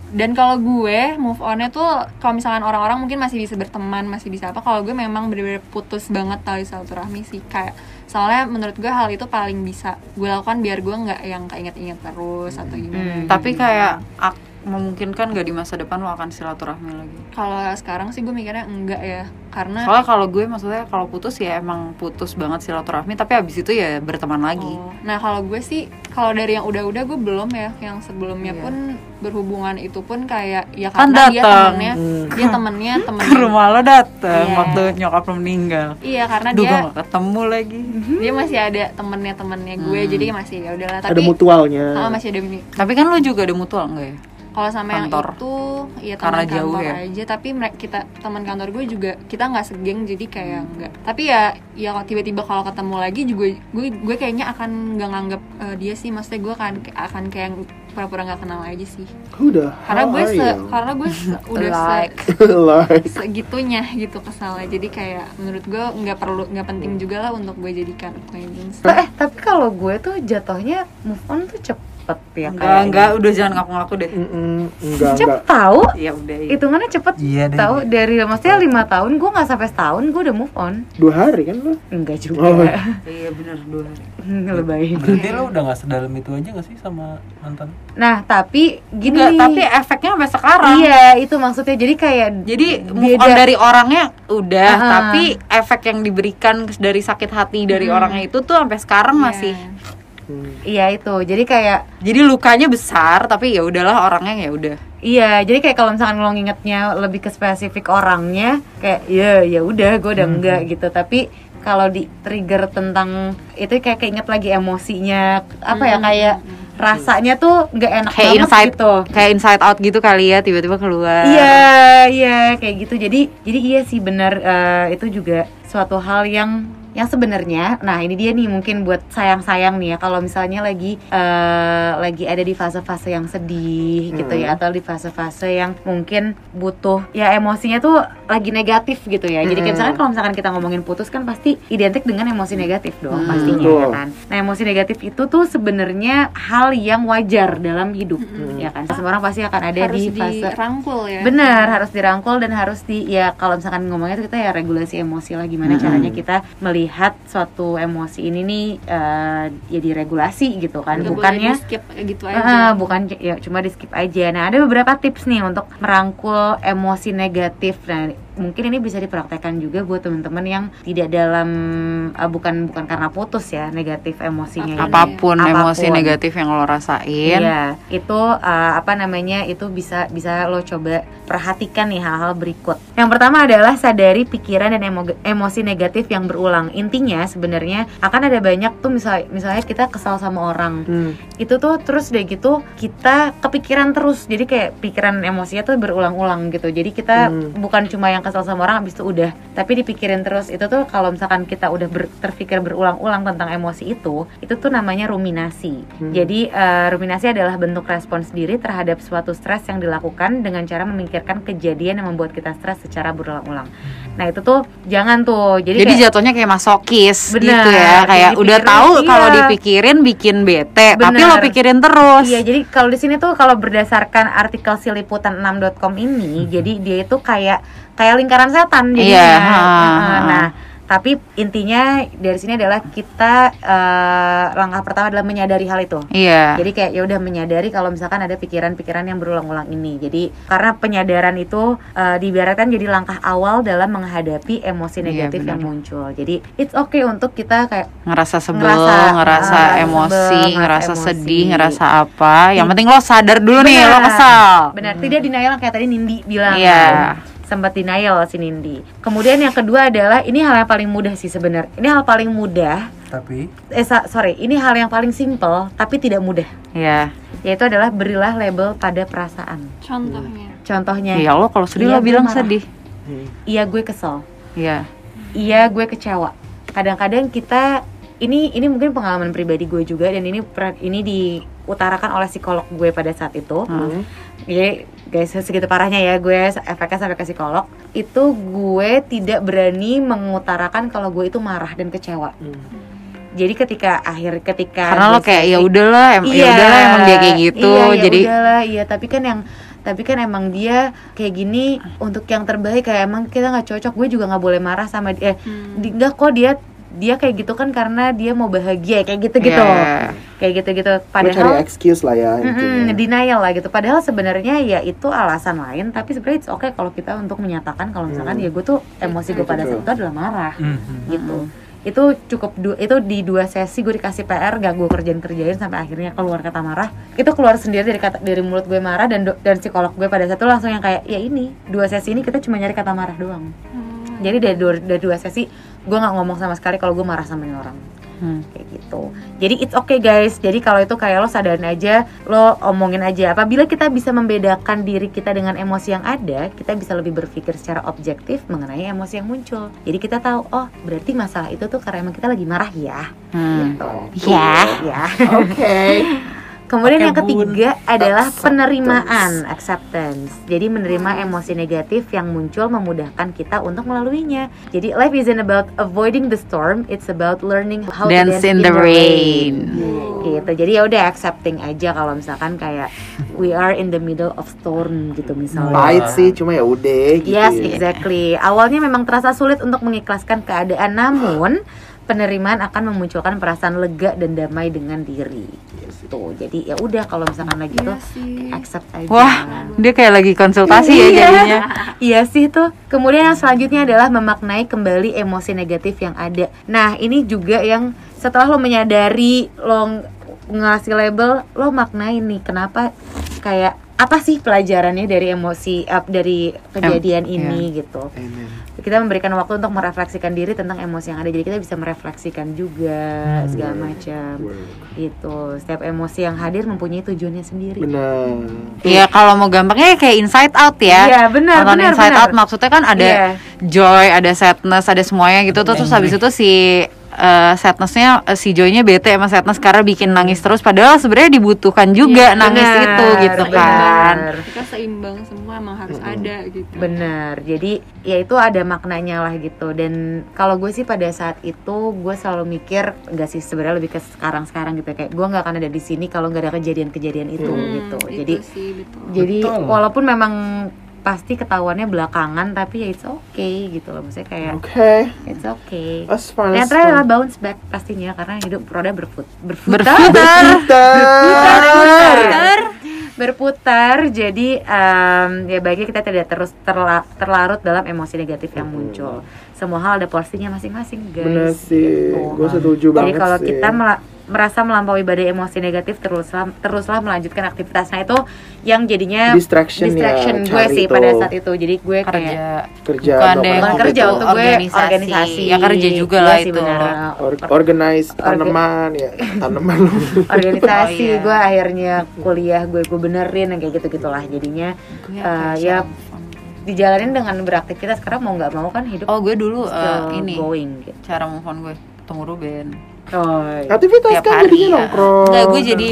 dan kalau gue move onnya tuh kalau misalkan orang-orang mungkin masih bisa berteman masih bisa apa kalau gue memang bener-bener putus banget tali silaturahmi sih kayak soalnya menurut gue hal itu paling bisa gue lakukan biar gue nggak yang keinget-inget terus atau gimana Tapi kayak ak- memungkinkan gak di masa depan lo akan silaturahmi lagi? kalau sekarang sih gue mikirnya enggak ya karena Soalnya kalau gue maksudnya kalau putus ya emang putus banget silaturahmi, tapi habis itu ya berteman lagi. Oh, Nah kalau gue sih kalau dari yang udah-udah gue belum ya yang sebelumnya Iya. pun berhubungan itu pun kayak ya Kan karena dia temennya dia temennya Ke temennya rumah lo dateng Iya. waktu nyokap lo meninggal. iya karena Duh, dia gak ketemu lagi. dia masih ada temennya temennya gue Hmm. jadi masih ya udahlah Ada tapi mutualnya. ah, masih ada Tapi kan lo juga ada mutual enggak ya? Kalau sama yang Kantor. itu ya teman jauh kantor ya? aja tapi mereka kita teman kantor gue juga kita nggak segeng jadi kayak enggak tapi ya ya kalau tiba-tiba kalau ketemu lagi juga gue gue kayaknya akan nggak nganggap eh, dia sih maksudnya gue akan akan kayak yang pura-pura nggak kenal aja sih Udah. karena gue se you? karena gue se- udah se- Like. like. segitunya gitu kesalnya jadi kayak menurut gue nggak perlu nggak penting juga lah untuk gue jadikan acquaintance Eh tapi kalau gue tuh jatuhnya move on tuh cepet ya Enggak, kayak enggak, udah jangan ngaku-ngaku deh. Mm-mm, enggak Cepet enggak. tahu Ya udah. Ya. hitungannya cepet Iya deh. tahu dari maksudnya lima tahun gue nggak sampai setahun gue udah move on Dua hari kan lo? enggak juga Oh. Iya bener dua hari. ngelebayin Berarti lo udah gak sedalam itu aja gak sih sama mantan? nah tapi gini Enggak, tapi efeknya sampai sekarang. iya itu maksudnya jadi kayak Jadi move Beda. on dari orangnya udah, Ah. tapi efek yang diberikan dari sakit hati dari orangnya itu tuh sampai sekarang Iya. masih iya itu jadi kayak Jadi lukanya besar tapi ya udahlah orangnya ya udah. Iya, jadi kayak kalau misalkan lo ngingetnya lebih ke spesifik orangnya, kayak ya ya udah gue udah enggak gitu. Tapi kalau di trigger tentang itu kayak keinget lagi emosinya, apa ya kayak rasanya tuh nggak enak Kayak banget inside gitu. kayak inside out gitu kali ya tiba-tiba keluar. Iya, iya kayak gitu. Jadi jadi iya sih benar eh, itu juga suatu hal yang yang sebenarnya nah ini dia nih mungkin buat sayang-sayang nih ya kalau misalnya lagi eh, lagi ada di fase-fase yang sedih gitu ya atau di fase-fase yang mungkin butuh ya emosinya tuh lagi negatif gitu ya. Jadi kayak misalkan kalau misalkan kita ngomongin putus kan pasti identik dengan emosi negatif dong pastinya ya kan? Nah emosi negatif itu tuh sebenarnya hal yang wajar dalam hidup ya kan? Semua orang pasti akan ada harus di fase dirangkul ya. Benar, harus dirangkul dan harus di ya kalau misalkan ngomongnya itu kita ya regulasi emosi lah gimana caranya kita melihat suatu emosi ini nih eh, ya diregulasi gitu kan. Bukannya di skip gitu Eh, aja bukan c- ya cuma di skip aja. Nah, ada beberapa tips nih untuk merangkul emosi negatif. Nah, mungkin ini bisa dipraktekkan juga buat teman-teman yang tidak dalam eh, bukan bukan karena putus ya negatif emosinya ini. Apa pun, emosi Apa pun. negatif yang lo rasain. Iya, itu uh, apa namanya? Itu bisa bisa lo coba perhatikan nih hal-hal berikut. Yang pertama adalah sadari pikiran dan emo- emosi negatif yang berulang. Intinya sebenarnya akan ada banyak tuh misal misalnya kita kesal sama orang. Hmm. Itu tuh terus udah gitu kita kepikiran terus. Jadi kayak pikiran emosinya tuh berulang-ulang gitu. Jadi kita Hmm. bukan cuma yang kesal sama orang habis itu udah, tapi dipikirin terus. Itu tuh kalau misalkan kita udah ber- terpikir berulang-ulang tentang emosi itu, itu tuh namanya ruminasi. Jadi eh, ruminasi adalah bentuk respons diri terhadap suatu stres yang dilakukan dengan cara memikirkan kejadian yang membuat kita stres secara berulang-ulang. Nah itu tuh jangan tuh. Jadi, Jadi kayak- jatuhnya kayak masokis Bener, gitu ya, kayak udah tahu iya. kalau dipikirin bikin bete, tapi Bener. lo pikirin terus. Iya, jadi kalau di sini tuh kalau berdasarkan artikel siliputan6.com ini, jadi dia itu kayak kayak lingkaran setan jadinya. Iya, ha, Nah, ha. Nah, tapi intinya dari sini adalah kita eh, langkah pertama adalah menyadari hal itu. Iya. Jadi kayak ya udah menyadari kalau misalkan ada pikiran-pikiran yang berulang-ulang ini. Jadi karena penyadaran itu eh, diibaratkan jadi langkah awal dalam menghadapi emosi Iya, negatif yang benar. muncul. Jadi it's okay untuk kita kayak ngerasa sebel, Ngerasa- ngerasa, ngerasa emosi, sebel, ngerasa emosi. sedih, ngerasa apa. Yang penting lo sadar dulu nih lo kesal. Benar, tidak denial kayak tadi Nindi bilang. Iya. kan. Sempat denial si Nindi. Kemudian yang kedua adalah ini hal yang paling mudah sih sebenarnya. Ini hal paling mudah. Tapi Eh sa- sorry, ini hal yang paling simple tapi tidak mudah. Iya. Yaitu adalah berilah label pada perasaan. contohnya Contohnya, Ya lo kalau sedih Iya, lo gue bilang marah. sedih. iya gue kesel, Iya. iya gue kecewa. Kadang-kadang kita ini ini mungkin pengalaman pribadi gue juga dan ini ini diutarakan oleh psikolog gue pada saat itu. Hmm. Jadi guys segitu parahnya ya gue efeknya sampai ke psikolog itu gue tidak berani mengutarakan kalau gue itu marah dan kecewa. Jadi ketika akhir ketika Karena lo kayak ya udahlah, em ya udahlah emang dia kayak gitu. iya, ya jadi udahlah, iya tapi kan yang tapi kan emang dia kayak gini untuk yang terbaik kayak emang kita nggak cocok gue juga nggak boleh marah sama dia di, enggak kok dia dia kayak gitu kan karena dia mau bahagia kayak gitu gitu Iya. Kayak gitu gitu Lo cari padahal excuse lah ya. Mm-mm, denial lah gitu. Padahal sebenarnya ya itu alasan lain, tapi sebenarnya it's okay kalau kita untuk menyatakan kalau misalkan ya gue tuh emosi gue pada saat itu adalah marah Mhm. gitu. Itu cukup du- itu di dua sesi gue dikasih PR gak gue kerjain kerjain sampai akhirnya keluar kata marah. Itu keluar sendiri dari kata dari mulut gue marah dan do- dan psikolog gue pada saat itu langsung yang kayak ya ini dua sesi ini kita cuma nyari kata marah doang. Jadi dari dua, dari dua sesi gue nggak ngomong sama sekali kalau gue marah sama orang Hmm. kayak gitu. Jadi it's okay guys. Jadi kalau itu kayak lo sadarin aja, lo omongin aja. Apabila kita bisa membedakan diri kita dengan emosi yang ada, kita bisa lebih berpikir secara objektif mengenai emosi yang muncul. Jadi kita tahu, oh berarti masalah itu tuh karena emang kita lagi marah ya. Hmm. Gitu. Ya. Ya. Oke. Kemudian yang ketiga adalah Acceptance. penerimaan, acceptance. Jadi menerima emosi negatif yang muncul memudahkan kita untuk melaluinya. Jadi life isn't about avoiding the storm, it's about learning how Dance to dance in the rain. Gitu. Jadi ya udah accepting aja kalau misalkan kayak we are in the middle of storm gitu misalnya. Pahit sih, cuma ya udah gitu. Yes, ya. exactly. Awalnya memang terasa sulit untuk mengikhlaskan keadaan, namun penerimaan akan memunculkan perasaan lega dan damai dengan diri. Gitu. Jadi ya udah kalau misalkan lagi tuh accept aja. Wah, dia kayak lagi konsultasi ya Iya. jadinya. Iya sih tuh. Kemudian yang selanjutnya adalah memaknai kembali emosi negatif yang ada. Nah, ini juga yang setelah lo menyadari lo ngasih label lo maknain nih kenapa kayak apa sih pelajarannya dari emosi up dari kejadian ini gitu Amen. kita memberikan waktu untuk merefleksikan diri tentang emosi yang ada jadi kita bisa merefleksikan juga segala macam itu setiap emosi yang hadir mempunyai tujuannya sendiri Benar. Iya kalau mau gampangnya kayak inside out ya. Iya, benar, Nonton benar, inside benar. out maksudnya kan ada Iya. joy, ada sadness, ada semuanya gitu. Terus, terus habis itu si eh, sadnessnya eh, si joynya bete sama sadness karena bikin nangis terus. Padahal sebenarnya dibutuhkan juga nangis Benar, itu gitu kan. benar. kita seimbang semua emang harus ada gitu Bener, jadi ya itu ada maknanya lah gitu Dan kalau gue sih pada saat itu gue selalu mikir Enggak sih sebenarnya lebih ke sekarang-sekarang gitu Kayak gue nggak akan ada di sini kalau nggak ada kejadian-kejadian itu gitu Hmm, Jadi itu sih betul jadi Betul. walaupun memang pasti ketahuannya belakangan Tapi ya it's okay gitu loh. Maksudnya kayak Oke. it's okay. As far Yang terakhir adalah bounce back pastinya Karena hidup roda berput berputar. Berputar. Berputar jadi em, ya baiknya kita tidak terus terla- terlarut dalam emosi negatif yang muncul. Semua hal ada porsinya masing-masing guys. Bener sih. Gitu. Gue setuju jadi banget kalau sih. kita merasa melampaui badai emosi negatif teruslah teruslah melanjutkan aktivitas nah itu yang jadinya Distraction ya, distraction gue cari sih tuh. pada saat itu jadi gue kayak Kerja. kerja Bukan deh, bukan gitu. kerja itu untuk gue organisasi. organisasi Ya, kerja juga Iya lah sih, itu. Or- organize tanaman ya tanaman organisasi Oh, iya. gue akhirnya kuliah gue gue benerin yang kayak gitu gitulah jadinya Gue eh, apa ya dijalanin dengan beraktivitas karena mau nggak mau kan hidup Oh gue dulu still ini going gitu. cara move on gue ketemu Ruben. Oh, iya. aktivitas tiap kan hari jadinya ya. nongkrong. Enggak, gue jadi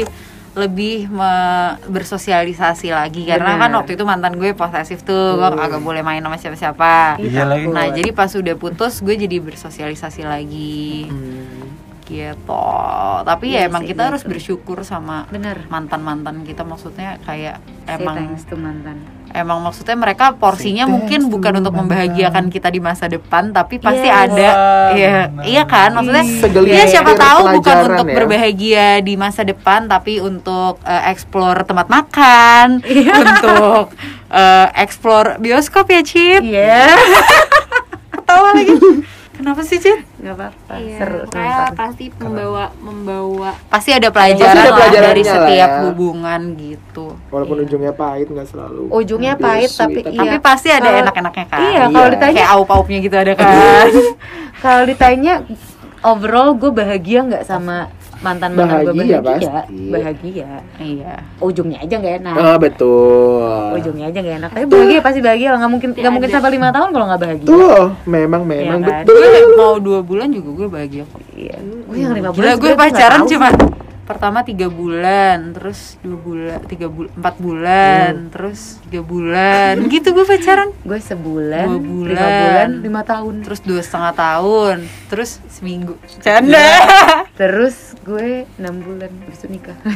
lebih me- bersosialisasi lagi. Karena kan waktu itu mantan gue posesif tuh gue agak boleh main sama siapa-siapa. Iya lagi. nah jadi pas udah putus gue jadi bersosialisasi lagi. Hmm. gitu. Tapi ya Iya emang kita harus betul. bersyukur sama bener. mantan mantan kita. Maksudnya kayak Say emang thanks to mantan emang maksudnya mereka porsinya mungkin bukan untuk membahagiakan kita di masa depan tapi pasti Yes. ada Wah, iya iya kan maksudnya Iya siapa tahu bukan untuk ya. berbahagia di masa depan tapi untuk eh, explore tempat makan, Iya. untuk eh, explore bioskop ya Cip. iya Ketawa lagi. Kenapa sih Cip? nggak apa-apa Iya, seru sumpah. pasti membawa membawa Pasti ada pelajaran, Pasti ada dari lah setiap ya. hubungan gitu. walaupun ujungnya pahit nggak selalu ujungnya pahit tapi iya Tapi pasti ada Kalau- enak-enaknya kan. iya kalau Iya. ditanya Kayak aup-aupnya gitu ada kan. kalau ditanya overall gue bahagia nggak sama mantan mantan gue Bahagia, bahagia pasti. bahagia iya. ujungnya aja nggak enak ah betul ujungnya aja gak enak tapi bahagia pasti bahagia lah nggak mungkin nggak mungkin sampai lima tahun kalau nggak bahagia tuh memang memang Iya kan? betul Gue mau dua bulan juga gue bahagia kok. iya gue yang lima bulan gue nggak pacaran cuma. Pertama tiga bulan, terus dua bulan, tiga bulan, empat bulan, terus tiga bulan, gitu gue pacaran. gue sebulan Dua lima bulan. bulan lima tahun Terus dua setengah tahun, terus seminggu. Canda. terus gue enam bulan habis itu nikah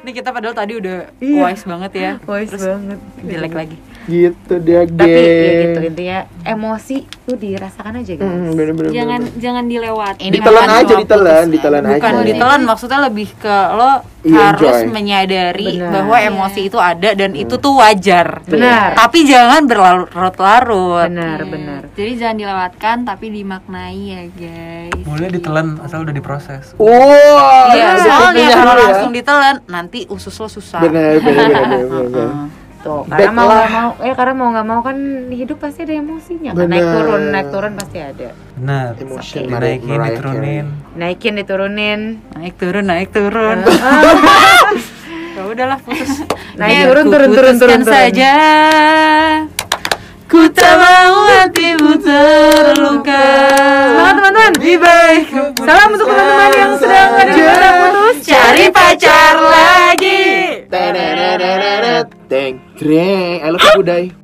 Ini kita padahal tadi udah Iya. wise banget ya. wise Terus banget jelek lagi. Gitu dia geng tapi ya gitu intinya emosi tuh dirasakan aja guys Hmm, bener-bener jangan jangan dilewati Ini ditelan aja ditelan ditelan aja Bukan ditelan maksudnya lebih ke lo Iya, harus enjoy. menyadari Benar. bahwa emosi itu ada dan itu tuh wajar. Benar. Tapi jangan berlarut-larut. benar benar jadi jangan dilewatkan tapi dimaknai ya guys Boleh ditelan asal udah diproses. wow Iya, ada soalnya kalau ya. langsung ditelan nanti usus lo susah. bener bener bener bener, bener. Heeh. tuh karena Back mau nggak mau eh karena mau nggak mau kan hidup pasti ada emosinya kan naik turun naik turun pasti ada Benar. Dinaikin, Mariah diturunin. naikin diturunin Naik turun, naik turun. ya udahlah putus. Naik Ya, turun, turun, turun, turun, turun. saja. Ku tak mau hatimu terluka. Semangat teman-teman Lebih baik Salam untuk teman-teman yang sedang ada di putus cari pacar lagi. Teng, I you, Budai.